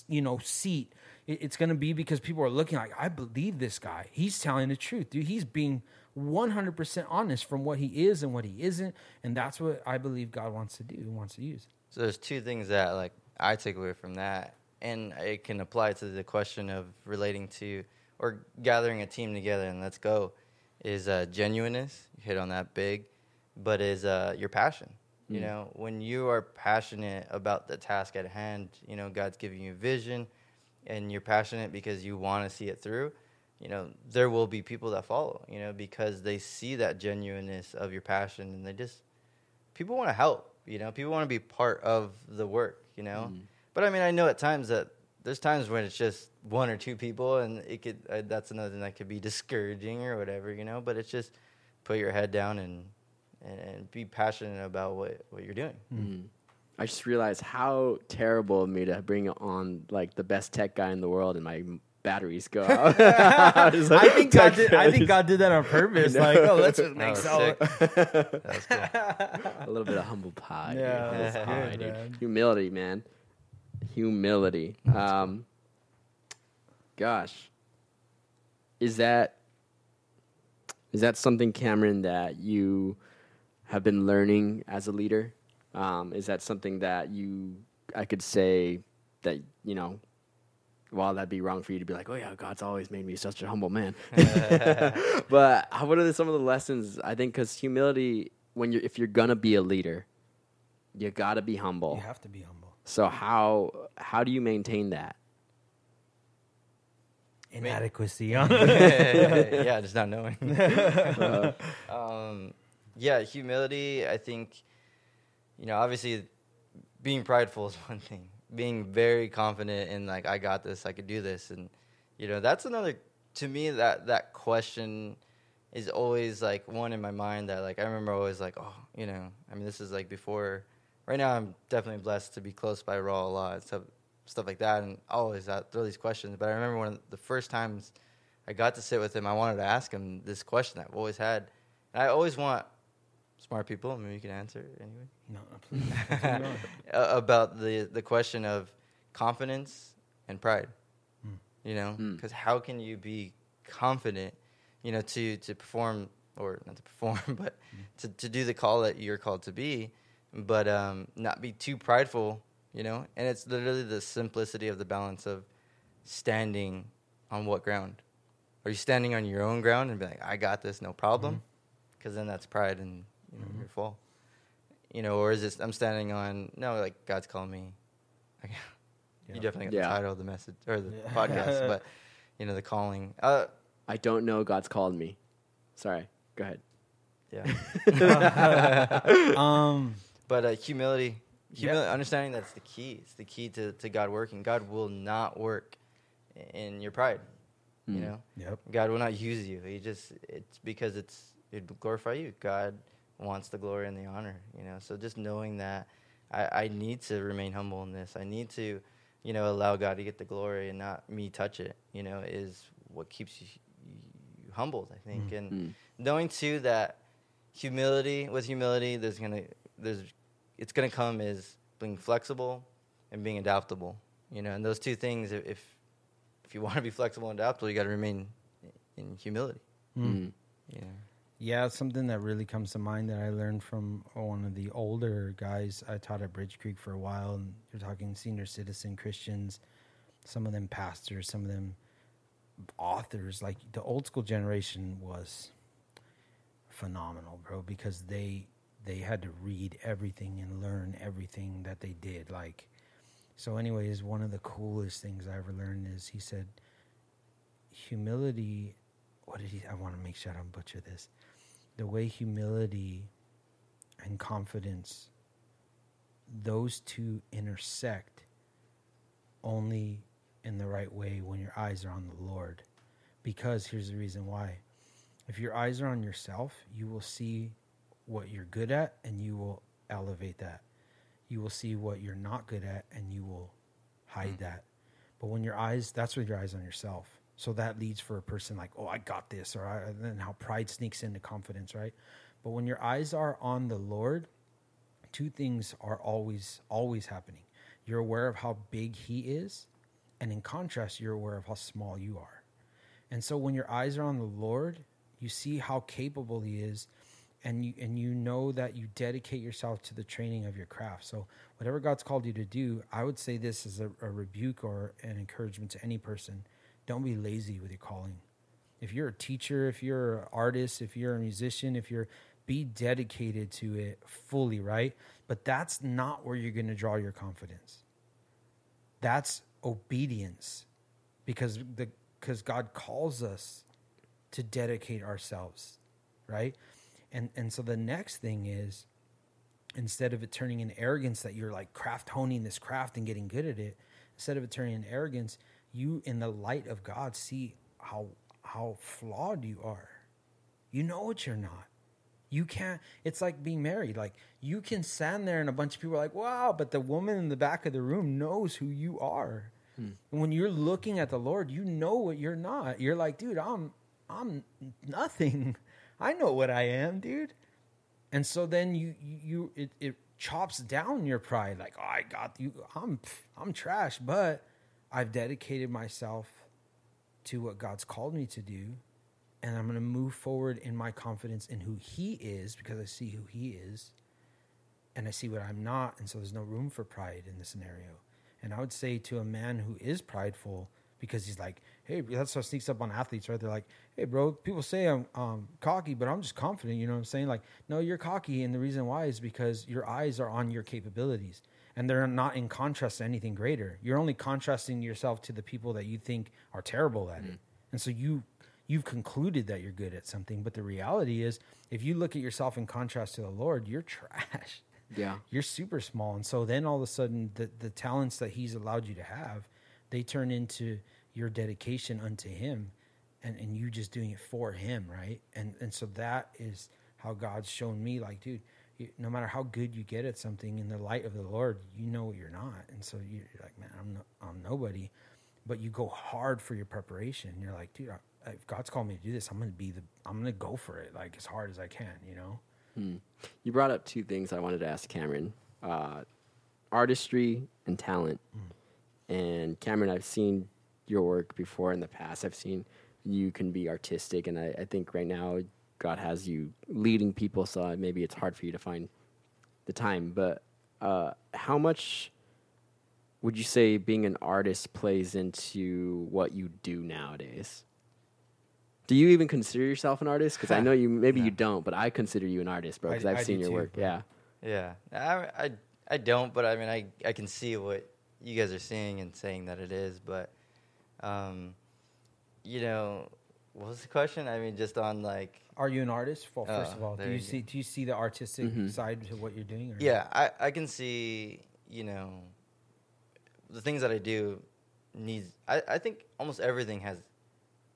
you know, seat. It's going to be because people are looking like, I believe this guy. He's telling the truth, dude. He's being 100% honest from what he is and what he isn't. And that's what I believe God wants to do, wants to use. So there's two things that like I take away from that, and it can apply to the question of relating to or gathering a team together and let's go. Is uh, genuineness you hit on that big, but is uh, your passion. You know, when you are passionate about the task at hand, you know God's giving you vision, and you're passionate because you want to see it through. You know, there will be people that follow. You know, because they see that genuineness of your passion, and they just people want to help. You know, people want to be part of the work. You know, But I mean, I know at times that there's times when it's just one or two people, and it could uh, that's another thing that could be discouraging or whatever, you know. But it's just put your head down and and, and be passionate about what what you're doing. Mm. I just realized how terrible of me to bring on like the best tech guy in the world and my batteries go out. I like, I think God did. I think. God did that on purpose. Like, oh, let's just That make was so. sick. That's cool. a little bit of humble pie. dude. Yeah, Humble that's pie, good, dude. man. Humility, man. Humility. Um, gosh, is that is that something, Cameron, that you have been learning as a leader? Um, is that something that you I could say that you know? While that'd be wrong for you to be like, oh yeah, God's always made me such a humble man. but how- what are some of the lessons? I think because humility, when you're if you're gonna be a leader, you gotta be humble. You have to be humble. So how how do you maintain that? Inadequacy. Huh? yeah, just not knowing. um, yeah, humility. I think, you know, obviously, being prideful is one thing. Being very confident in like I got this, I could do this, and you know that's another. To me, that that question is always like one in my mind that like I remember always like oh you know I mean this is like before. Right now, I'm definitely blessed to be close by Raul a lot stuff stuff like that, and always I throw these questions. But I remember one of the first times I got to sit with him, I wanted to ask him this question I've always had. And I always want smart people. Maybe you can answer it anyway. no, please. Keep going. Uh, about the the question of confidence and pride. Hmm. You know, Mm. because how can you be confident? You know, to to perform or not to perform, but to to do the call that you're called to be, but um, not be too prideful. You know, and it's literally the simplicity of the balance of standing on what ground. Are you standing on your own ground and be like, I got this, no problem? Because then that's pride and you know your fall. You know, or is it I'm standing on no, like God's calling me. Like, Yeah. You definitely got Yeah. the title of the message or the Yeah. podcast, but you know the calling. Uh, I don't know God's called me. Sorry. Go ahead. yeah. um, But uh, humility, Yeah. humility, understanding that's the key. It's the key to, to God working. God will not work in your pride. You Mm. know, yep. God will not use you. He just it's because it's it glorify you. God wants the glory and the honor. You know, so just knowing that I, I need to remain humble in this. I need to, you know, allow God to get the glory and not me touch it. You know, is what keeps you, you humbled. I think, and Mm. knowing too that humility with humility, there's gonna there's it's gonna come is being flexible and being adaptable. You know, and those two things, if if, you want to be flexible and adaptable, you got to remain in humility. Mm. You know. Yeah, something that really comes to mind that I learned from one of the older guys I taught at Bridge Creek for a while, and you're talking senior citizen Christians, some of them pastors, some of them authors. Like the old school generation was phenomenal, bro, because they they had to read everything and learn everything that they did. Like, so, anyways, one of the coolest things I ever learned is he said, humility. What did he? I want to make sure I don't butcher this. The way humility and confidence, those two intersect only in the right way when your eyes are on the Lord. Because here's the reason why. If your eyes are on yourself, you will see what you're good at and you will elevate that. You will see what you're not good at and you will hide hmm. that. But when your eyes, that's with your eyes on yourself. So that leads for a person like, oh, I got this, or I, and then how pride sneaks into confidence, right? But when your eyes are on the Lord, two things are always, always happening. You're aware of how big He is, and in contrast, you're aware of how small you are. And so when your eyes are on the Lord, you see how capable He is, and you and you know that you dedicate yourself to the training of your craft. So whatever God's called you to do, I would say this is a, a rebuke or an encouragement to any person: don't be lazy with your calling. If you're a teacher, if you're an artist, if you're a musician, if you're be dedicated to it fully, right? But that's not where you're going to draw your confidence. That's obedience because the because God calls us to dedicate ourselves, right? And and so the next thing is instead of it turning in arrogance that you're like craft honing this craft and getting good at it, instead of it turning in arrogance, you in the light of God see how how flawed you are. You know what you're not. You can't it's like being married. Like you can stand there and a bunch of people are like, wow, but the woman in the back of the room knows who you are. Hmm. And when you're looking at the Lord, you know what you're not. You're like, dude, I'm I'm nothing. I know what I am, dude. And so then you you, you it, it chops down your pride. Like, oh, I got you. I'm I'm trash, but I've dedicated myself to what God's called me to do, and I'm going to move forward in my confidence in who He is because I see who He is, and I see what I'm not, and so there's no room for pride in the scenario. And I would say to a man who is prideful because he's like, hey, that's what sneaks up on athletes, right? They're like, hey, bro, people say I'm um, cocky, but I'm just confident. You know what I'm saying? Like, no, you're cocky, and the reason why is because your eyes are on your capabilities, and they're not in contrast to anything greater. You're only contrasting yourself to the people that you think are terrible at it, mm-hmm. and so you you've concluded that you're good at something. But the reality is, if you look at yourself in contrast to the Lord, you're trash Yeah. you're super small and so then all of a sudden the, the talents that he's allowed you to have they turn into your dedication unto him and, and you just doing it for him right and and so that is how god's shown me like dude no matter how good you get at something in the light of the lord you know you're not and so you're like man i'm, no, I'm nobody but you go hard for your preparation you're like dude I, if god's called me to do this i'm gonna be the i'm gonna go for it like as hard as i can you know Hmm. You brought up two things I wanted to ask Cameron uh, artistry and talent. And Cameron, I've seen your work before in the past. I've seen you can be artistic, and I, I think right now God has you leading people, so maybe it's hard for you to find the time. But uh, how much would you say being an artist plays into what you do nowadays? Do you even consider yourself an artist? Because I know you maybe you don't, but I consider you an artist, bro. Because I've I seen your too, work. bro. Yeah. Yeah, I, I, I don't, but I mean, I, I can see what you guys are seeing and saying that it is, but, um, you know, what was the question? I mean, just on like, Are you an artist? Well, first Oh, of all, do you you see do you see the artistic Mhm. side to what you're doing? Or yeah, I, I can see, you know, the things that I do needs. I, I think almost everything has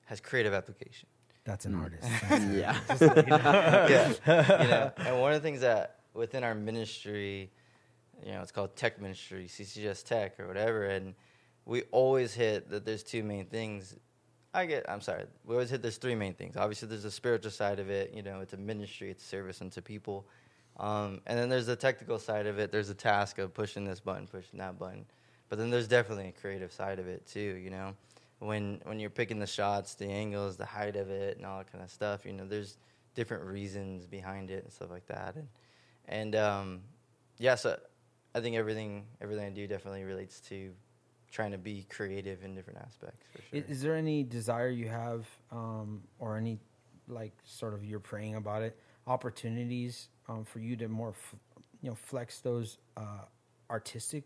has creative application. that's an Mm. artist. yeah. yeah, you know, and one of the things that within our ministry, you know, it's called Tech Ministry, CCGS Tech or whatever, and we always hit that there's two main things. I get, I'm sorry, we always hit there's three main things. Obviously, there's the spiritual side of it. You know, it's a ministry, it's service unto people, um, and then there's the technical side of it. There's a task of pushing this button, pushing that button, but then there's definitely a creative side of it too. You know, when when you're picking the shots, the angles, the height of it, and all that kind of stuff. You know, there's different reasons behind it and stuff like that. And and um, yeah, so I think everything everything I do definitely relates to trying to be creative in different aspects for sure. Is there any desire you have, um, or any like sort of you're praying about it, opportunities um, for you to more, f- you know, flex those uh, artistic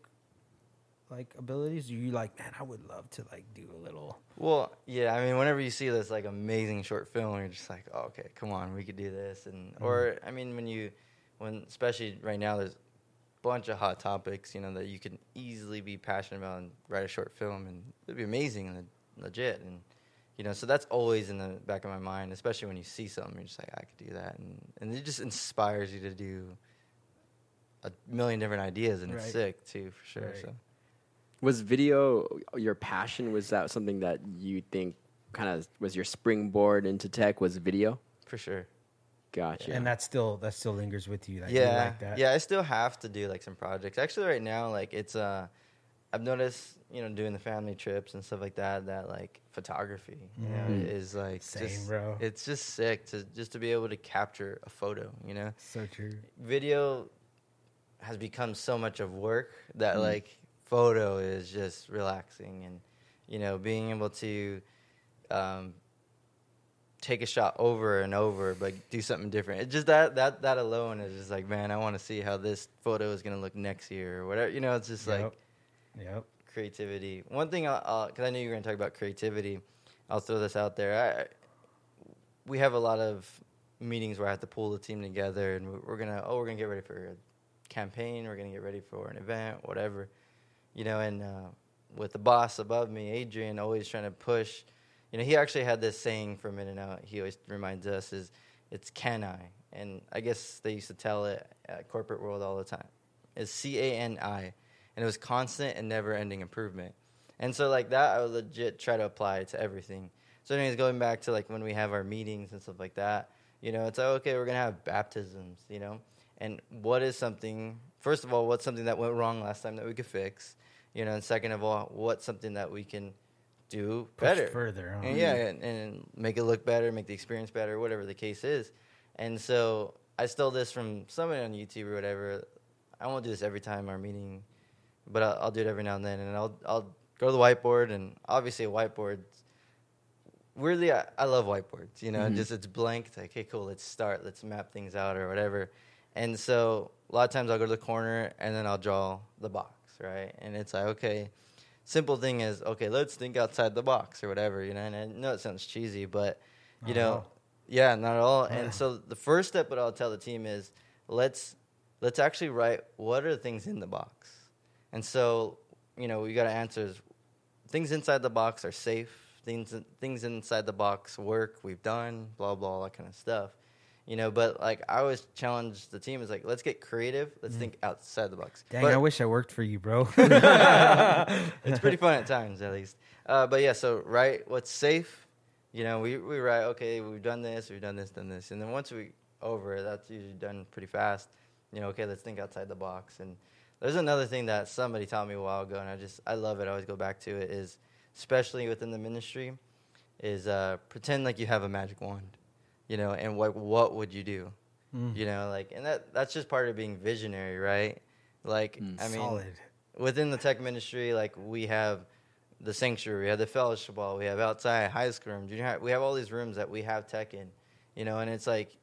like abilities? Are you like, man, I would love to like do a little. Well, yeah, I mean, whenever you see this like amazing short film, you're just like, oh, okay, come on, we could do this, and or I mean, when you, when especially right now, there's bunch of hot topics, you know, that you can easily be passionate about and write a short film, and it'd be amazing and legit, and you know, so that's always in the back of my mind, especially when you see something, you're just like, I could do that, and and it just inspires you to do a million different ideas, and Right. it's sick too, for sure. Right. So. Was video your passion? Was that something that you think kind of was your springboard into tech? Was video? For sure. Gotcha. And that still that still lingers with you. Like, you yeah, like that. yeah. I still have to do like some projects. Actually, right now, like it's uh, I've noticed you know doing the family trips and stuff like that. That like photography, you know, Mm. is like Same, just, bro. It's just sick to just to be able to capture a photo. You know, So true. video has become so much of work that Mm. like photo is just relaxing and you know being able to um, take a shot over and over but do something different it just that that that alone is just like man i want to see how this photo is going to look next year or whatever you know it's just like Yep. Yep. creativity. One thing, because I knew you were going to talk about creativity, I'll throw this out there. I, we have a lot of meetings where I have to pull the team together, and we're- we're gonna oh we're gonna get ready for a campaign. We're gonna get ready for an event, whatever, you know. And uh, with the boss above me, Adrian, always trying to push. You know, he actually had this saying from In-N-Out. He always reminds us is, "It's can I," and I guess they used to tell it at corporate world all the time. It's C A N I, and it was constant and never-ending improvement. And so like that, I would legit try to apply to everything. So anyways, going back to like when we have our meetings and stuff like that, you know, it's like okay, we're gonna have baptisms, you know, and what is something? First of all, what's something that went wrong last time that we could fix, you know, and second of all, what's something that we can do better, further, and yeah, and, and make it look better, make the experience better, whatever the case is. And so I stole this from somebody on YouTube or whatever. I won't do this every time our meeting, but I'll, I'll do it every now and then, and I'll I'll go to the whiteboard, and obviously a whiteboard. Weirdly, I, I love whiteboards. You know, Mhm. just it's blank. It's like, okay, cool. Let's start. Let's map things out or whatever. And so a lot of times I'll go to the corner and then I'll draw the box, right? And it's like, okay, simple thing is, okay, let's think outside the box or whatever, you know. And I know it sounds cheesy, but you at know, yeah, not at all. Yeah. And so the first step that I'll tell the team is let's let's actually write what are the things in the box. And so, you know, we got to answer is things inside the box are safe. Things things inside the box work. We've done blah blah all that kind of stuff. You know, but like I always challenge the team is like let's get creative. Let's think outside the box. Dang, But- I wish I worked for you, bro. it's pretty fun at times, at least. Uh, but yeah, so write what's safe. You know, we, we write, okay, we've done this, we've done this, done this. And then once we over, that's usually done pretty fast. You know, okay, let's think outside the box. And there's another thing that somebody taught me a while ago, and I just, I love it. I always go back to it, is especially within the ministry, is uh, pretend like you have a magic wand. You know, and what, what would you do? Mm. You know, like, and that, that's just part of being visionary, right? Like, Mm. I mean, Solid. within the tech ministry, like we have the sanctuary, we have the fellowship hall, we have outside high school room, junior high. We have all these rooms that we have tech in, you know. And it's like,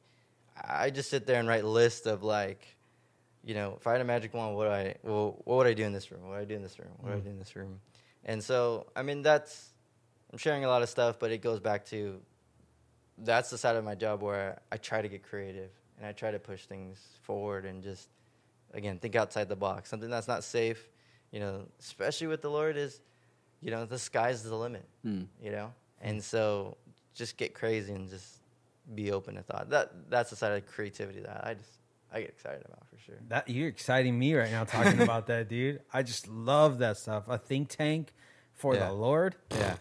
I just sit there and write lists of like, you know, if I had a magic wand, what I, well, what would I do in this room? What would I do in this room? What would I do in this room? And so, I mean, that's I'm sharing a lot of stuff, but it goes back to that's the side of my job where I try to get creative and I try to push things forward and just again think outside the box. Something that's not safe, you know, especially with the Lord is, you know, the sky's the limit, Mm. you know, and so just get crazy and just be open to thought. That that's the side of creativity that I just I get excited about for sure. That you're exciting me right now talking about that, dude. I just love that stuff. A think tank for Yeah. the Lord Yeah,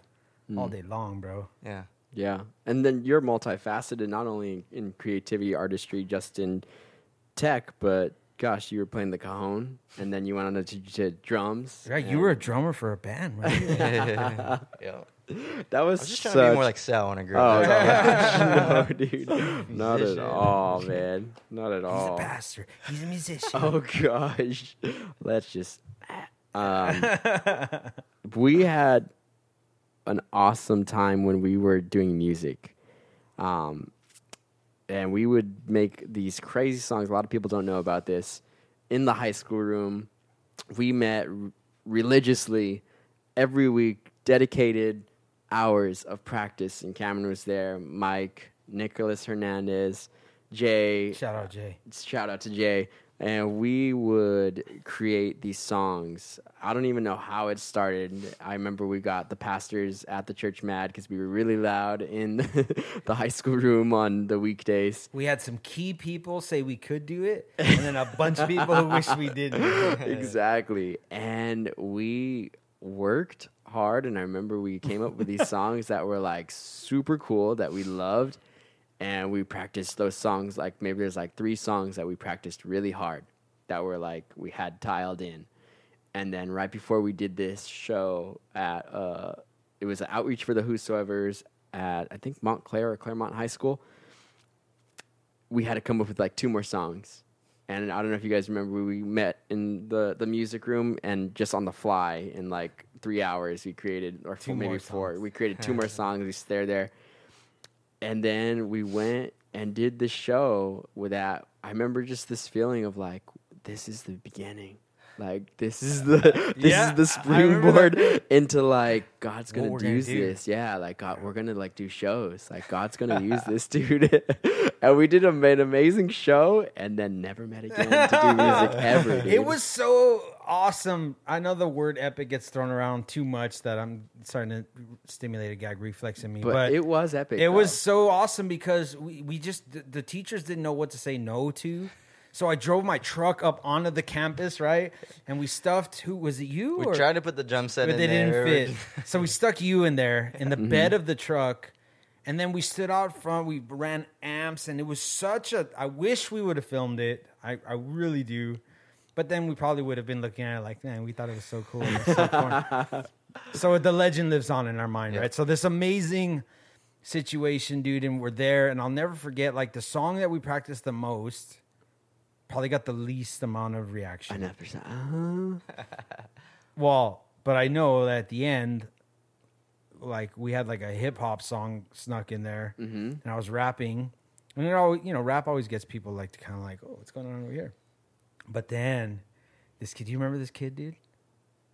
all day long, bro. yeah. Yeah, and then you're multifaceted, not only in creativity, artistry, just in tech, but gosh, you were playing the cajon, and then you went on to, to drums. Right, you were a drummer for a band, right? yeah. That was I was just trying such, to be more like Sal when a grew Oh up. That's all. gosh, no, dude, not at all, man, not at all. He's a pastor. He's a musician. Oh gosh, let's just. Um, we had an awesome time when we were doing music. Um, and we would make these crazy songs. A lot of people don't know about this. In the high school room, we met r- religiously every week, dedicated hours of practice. And Cameron was there, Mike, Nicholas Hernandez, Jay, Shout out Jay. shout out to Jay. And we would create these songs. I don't even know how it started. I remember we got the pastors at the church mad because we were really loud in the high school room on the weekdays. We had some key people say we could do it, and then a bunch of people who wish we didn't. exactly. And we worked hard. And I remember we came up with these songs that were like super cool that we loved. And we practiced those songs. Like maybe there's like three songs that we practiced really hard that were like we had tiled in. And then right before we did this show at, uh, it was an outreach for the Whosoevers at, I think, Montclair or Claremont High School we had to come up with like two more songs. And I don't know if you guys remember, we met in the, the music room and just on the fly in like three hours, we created, or Two maybe four, songs. we created two more songs. We stared there. And then we went and did the show with that. I remember just this feeling of like, this is the beginning. Like this is the this Yeah, is the I remember that springboard into like God's gonna we're gonna use this. Yeah, like God, we're gonna like do shows. Like God's gonna use this dude. and we did a, an amazing show, and then never met again to do music ever. Dude. It was so awesome. I know the word epic gets thrown around too much that I'm starting to stimulate a gag reflex in me. but, But, it was epic. it was so awesome because we, we just the, the teachers didn't know what to say no to. So I drove my truck up onto the campus, right? And we stuffed who was it you? We or? tried to put the jump set but in they there. didn't fit. so we stuck you in there in the Mm-hmm. bed of the truck, and then we stood out front. We ran amps, and it was such a. I wish we would have filmed it. I, I really do, but then we probably would have been looking at it like, man, we thought it was so cool. Was so, so the legend lives on in our mind, Yeah. right? So this amazing situation, dude, and we're there, and I'll never forget like the song that we practiced the most. Probably got the least amount of reaction. I never said. Uh, Well, but I know that at the end, like we had like a hip hop song snuck in there, mm-hmm. and I was rapping, and it always, you know, rap always gets people like to kind of like, oh, what's going on over here? But then, this kid, do you remember this kid, dude?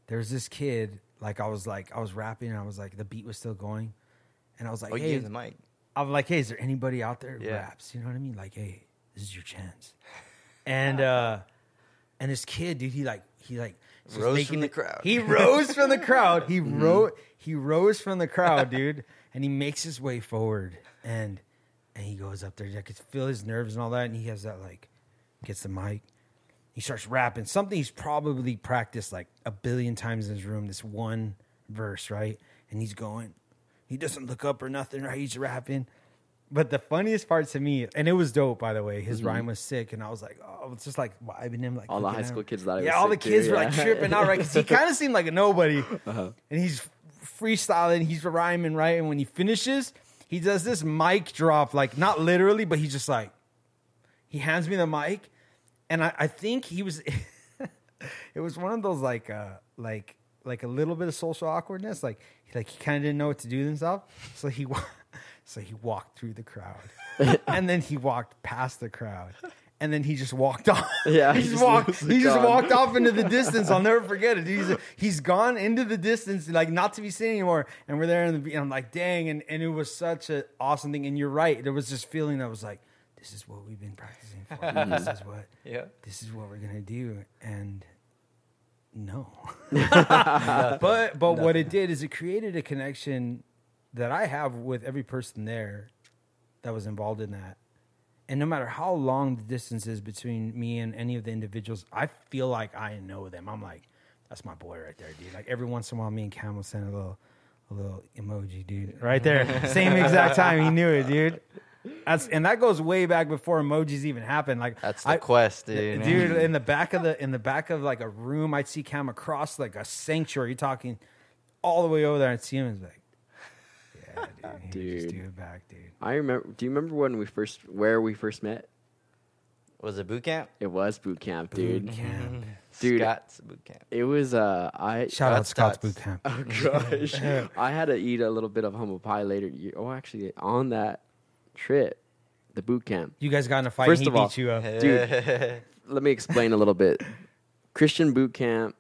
There was this kid, like I was like, I was rapping, and I was like, the beat was still going, and I was like, Oh, hey, the mic. I'm like, hey, is there anybody out there who Yeah. raps? You know what I mean? Like, hey, this is your chance. And uh and this kid, dude, he like he like was Rose making from the it- crowd. He rose from the crowd. He rose he rose from the crowd, dude, and he makes his way forward and and he goes up there. I could feel his nerves and all that, and he has that like gets the mic. He starts rapping something he's probably practiced like a billion times in his room. This one verse, right? And he's going. He doesn't look up or nothing, right? He's rapping. But the funniest part to me, and it was dope, by the way. His rhyme was sick, and I was like, oh, it's just like vibing him, like Mm-hmm. All the high school kids thought yeah, all the sick too, kids were yeah. like tripping out, right? Because he kind of seemed like a nobody, Uh-huh. and he's freestyling, he's rhyming, right? And when he finishes, he does this mic drop, like not literally, but he's just like, he hands me the mic, and I, I think he was, it was one of those like, uh, like, like a little bit of social awkwardness, like, like he kind of didn't know what to do with himself, so he, so he walked through the crowd, and then he walked past the crowd. And then he just walked off. Yeah, he he just walked. He just walked off into the distance. I'll never forget it. He's he's gone into the distance, like not to be seen anymore. And we're there, in the, and I'm like, dang! And and it was such an awesome thing. And you're right. There was this feeling that was like, this is what we've been practicing for. this is what Yeah. this is what we're gonna do. And no, but but what it did is it created a connection that I have with every person there that was involved in that. And no matter how long the distance is between me and any of the individuals, I feel like I know them. I'm like, that's my boy right there, dude. Like every once in a while, me and Cam will send a little, a little emoji, dude, right there. Same exact time he knew it, dude. That's and that goes way back before emojis even happened. Like That's the I- quest, dude. dude in the back of the in the back of like a room i'd see cam across like a sanctuary talking all the way over there and see him and be like yeah dude, he would just Dude. do it back dude I remember. Do you remember when we first where we first met? Was it boot camp? It was boot camp, dude. Boot camp. Dude. Scott's boot camp. It was uh I shout out Scott's scott's boot camp Oh gosh, I had to eat a little bit of humble pie later. Oh, actually, on that trip, the boot camp. you guys got in a fight First and he of all, beat you up Dude. Let me explain a little bit. Christian boot camp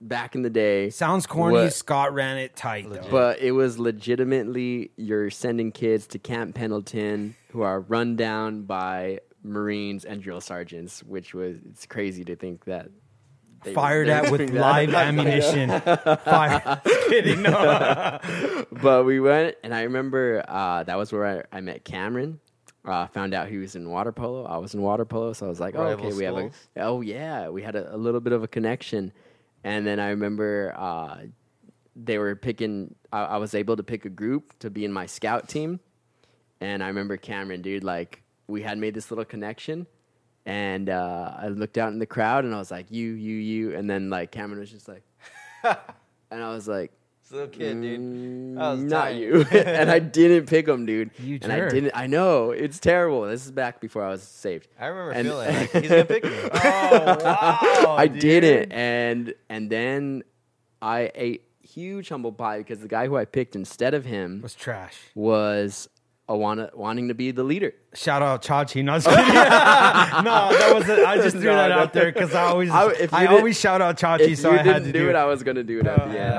back in the day, sounds corny What- scott ran it tight though. But it was legitimately you're sending kids to Camp Pendleton who are run down by Marines and drill sergeants, which was it's crazy to think that. They fired were at with doing that. live ammunition fire kidding no but we went, and I remember uh, that was where I, I met Cameron. Uh, found out he was in water polo. I was in water polo, so I was like, "Oh, Rival okay, we have a oh yeah, we had a, a little bit of a connection." And then I remember uh, they were picking. I, I was able to pick a group to be in my scout team, and I remember Cameron, dude, like we had made this little connection. And uh, I looked out in the crowd, and I was like, "You, you, you," and then like Cameron was just like, and I was like, This little kid, dude. "Mm, I was not tiny." you. and I didn't pick him, dude. You and I didn't. I know it's terrible. This is back before I was saved. I remember And- feeling like he's gonna pick me. oh wow I dude. didn't, and and then I ate huge humble pie because the guy who I picked instead of him was trash was a wanna, wanting to be the leader. Shout out Chachi. No, I was kidding. no, that was I just threw No, that out there because I always I- I, always shout out Chachi, If so you I didn't had to do do it, it. I was gonna do it at the end.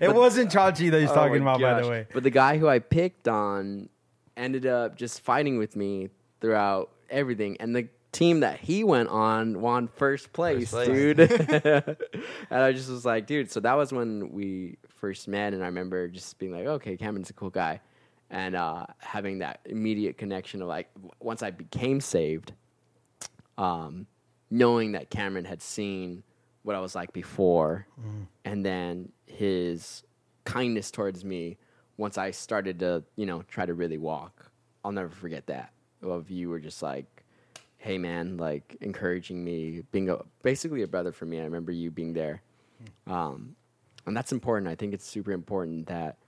It wasn't Chachi that he's Oh talking about, by the way. But the guy who I picked on ended up just fighting with me throughout everything, and the team that he went on won first place, place. dude. and I just was like, dude. So that was when we first met, and I remember just being like, okay, Cameron's a cool guy, and uh, having that immediate connection of like, w- once I became saved, um, knowing that Cameron had seen what I was like before, and then his kindness towards me once I started to, you know, try to really walk. I'll never forget that. Of you were just like, hey man, like encouraging me, being a, basically a brother for me. I remember you being there. Um, and that's important. I think it's super important that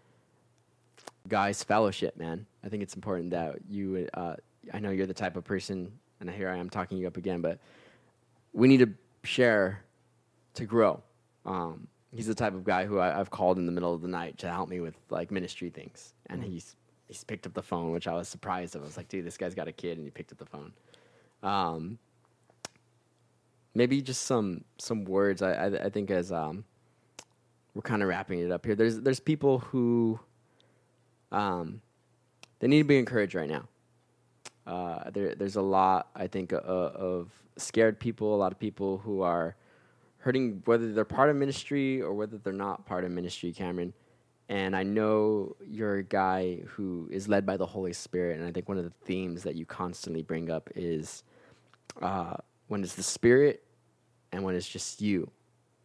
guys fellowship, man. I think it's important that you, uh, I know you're the type of person, and here I am talking you up again, but we need to share to grow. Um, he's the type of guy who I, I've called in the middle of the night to help me with like ministry things, and he's he's picked up the phone, which I was surprised of. I was like, dude, this guy's got a kid, and he picked up the phone. Um, maybe just some some words. I I, I think as um, we're kind of wrapping it up here. There's there's people who um, they need to be encouraged right now. Uh, there, there's a lot, I think, uh, of scared people, a lot of people who are hurting, whether they're part of ministry or whether they're not part of ministry, Cameron. And I know you're a guy who is led by the Holy Spirit. And I think one of the themes that you constantly bring up is uh, when it's the Spirit and when it's just you,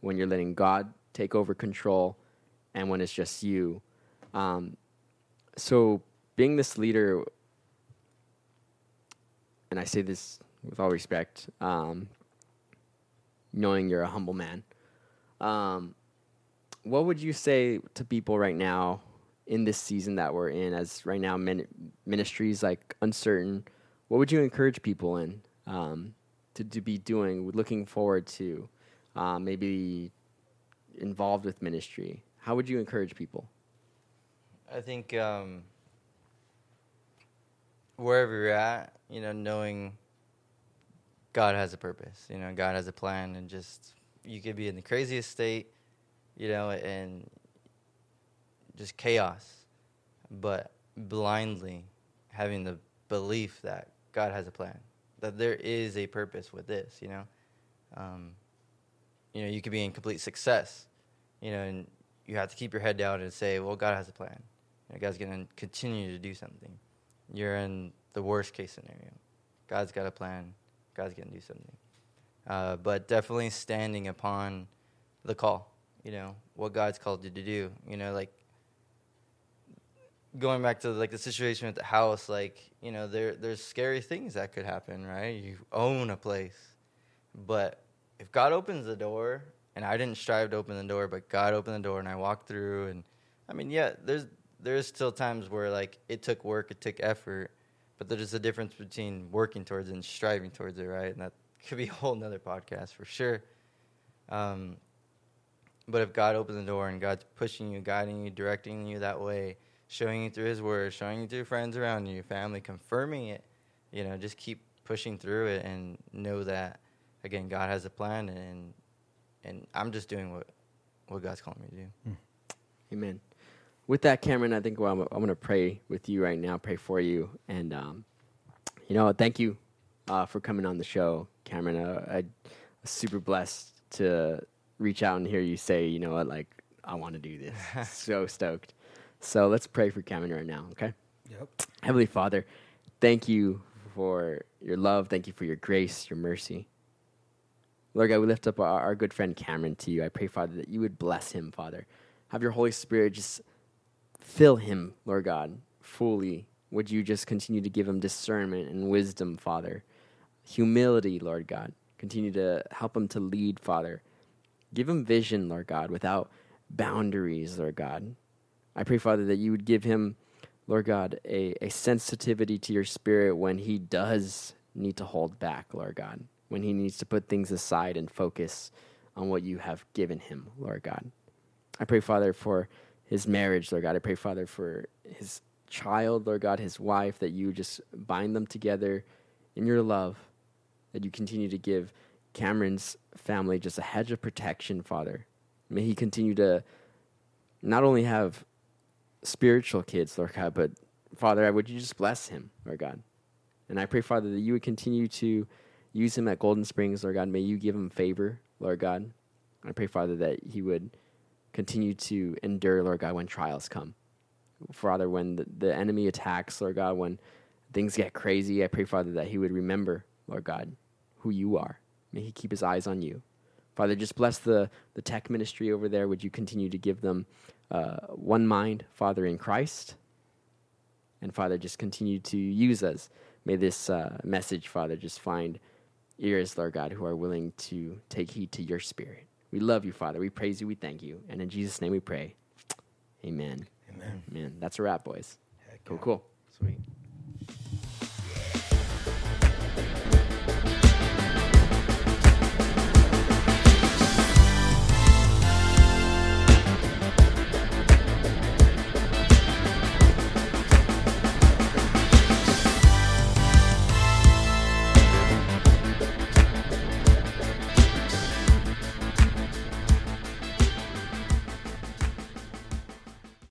when you're letting God take over control and when it's just you. Um, so being this leader and I say this with all respect, um, knowing you're a humble man. Um, what would you say to people right now in this season that we're in, as right now min- ministries like uncertain? What would you encourage people in um, to, to be doing, looking forward to, uh, maybe involved with ministry? How would you encourage people? I think um, wherever you're at, you know, knowing God has a purpose, you know, God has a plan, and just you could be in the craziest state, you know, and just chaos, but blindly having the belief that God has a plan, that there is a purpose with this, you know. Um, you know, you could be in complete success, you know, and you have to keep your head down and say, well, God has a plan. You know, God's going to continue to do something. You're in the worst case scenario. God's got a plan. God's going to do something. Uh, but definitely standing upon the call, you know, what God's called you to do. You know, like going back to like the situation with the house, like, you know, there there's scary things that could happen, right? You own a place. But if God opens the door, and I didn't strive to open the door, but God opened the door and I walked through and I mean, yeah, there's there's still times where like it took work, it took effort, but there's a difference between working towards and striving towards it, right? And that could be a whole nother podcast for sure. Um, but if God opens the door and God's pushing you, guiding you, directing you that way, showing you through His Word, showing you through friends around you, family, confirming it, you know, just keep pushing through it and know that again, God has a plan, and and I'm just doing what what God's calling me to do. Amen. With that, Cameron, I think well, I'm, I'm going to pray with you right now, pray for you. And, um, you know, thank you uh, for coming on the show, Cameron. Uh, I, am super blessed to reach out and hear you say, you know what, like, I want to do this. so stoked. So let's pray for Cameron right now, okay? Yep. Heavenly Father, thank you for your love. Thank you for your grace, your mercy. Lord God, we lift up our, our good friend Cameron to you. I pray, Father, that you would bless him, Father. Have your Holy Spirit just fill him, Lord God, fully. Would you just continue to give him discernment and wisdom, Father? Humility, Lord God. Continue to help him to lead, Father. Give him vision, Lord God, without boundaries, Lord God. I pray, Father, that you would give him, Lord God, a, a sensitivity to your spirit when he does need to hold back, Lord God, when he needs to put things aside and focus on what you have given him, Lord God. I pray, Father, for his marriage, Lord God. I pray, Father, for his child, Lord God, his wife, that you just bind them together in your love, that you continue to give Cameron's family just a hedge of protection, Father. May he continue to not only have spiritual kids, Lord God, but Father, I would you just bless him, Lord God? And I pray, Father, that you would continue to use him at Golden Springs, Lord God. May you give him favor, Lord God. I pray, Father, that he would continue to endure, Lord God, when trials come. Father, when the, the enemy attacks, Lord God, when things get crazy, I pray, Father, that he would remember, Lord God, who you are. May he keep his eyes on you. Father, just bless the, the tech ministry over there. Would you continue to give them uh, one mind, Father, in Christ? And Father, just continue to use us. May this uh, message, Father, just find ears, Lord God, who are willing to take heed to your spirit. We love you, Father. We praise you. We thank you. And in Jesus' name we pray. Amen. Amen. Amen. That's a wrap, boys. Heck Cool, yeah. cool. Sweet.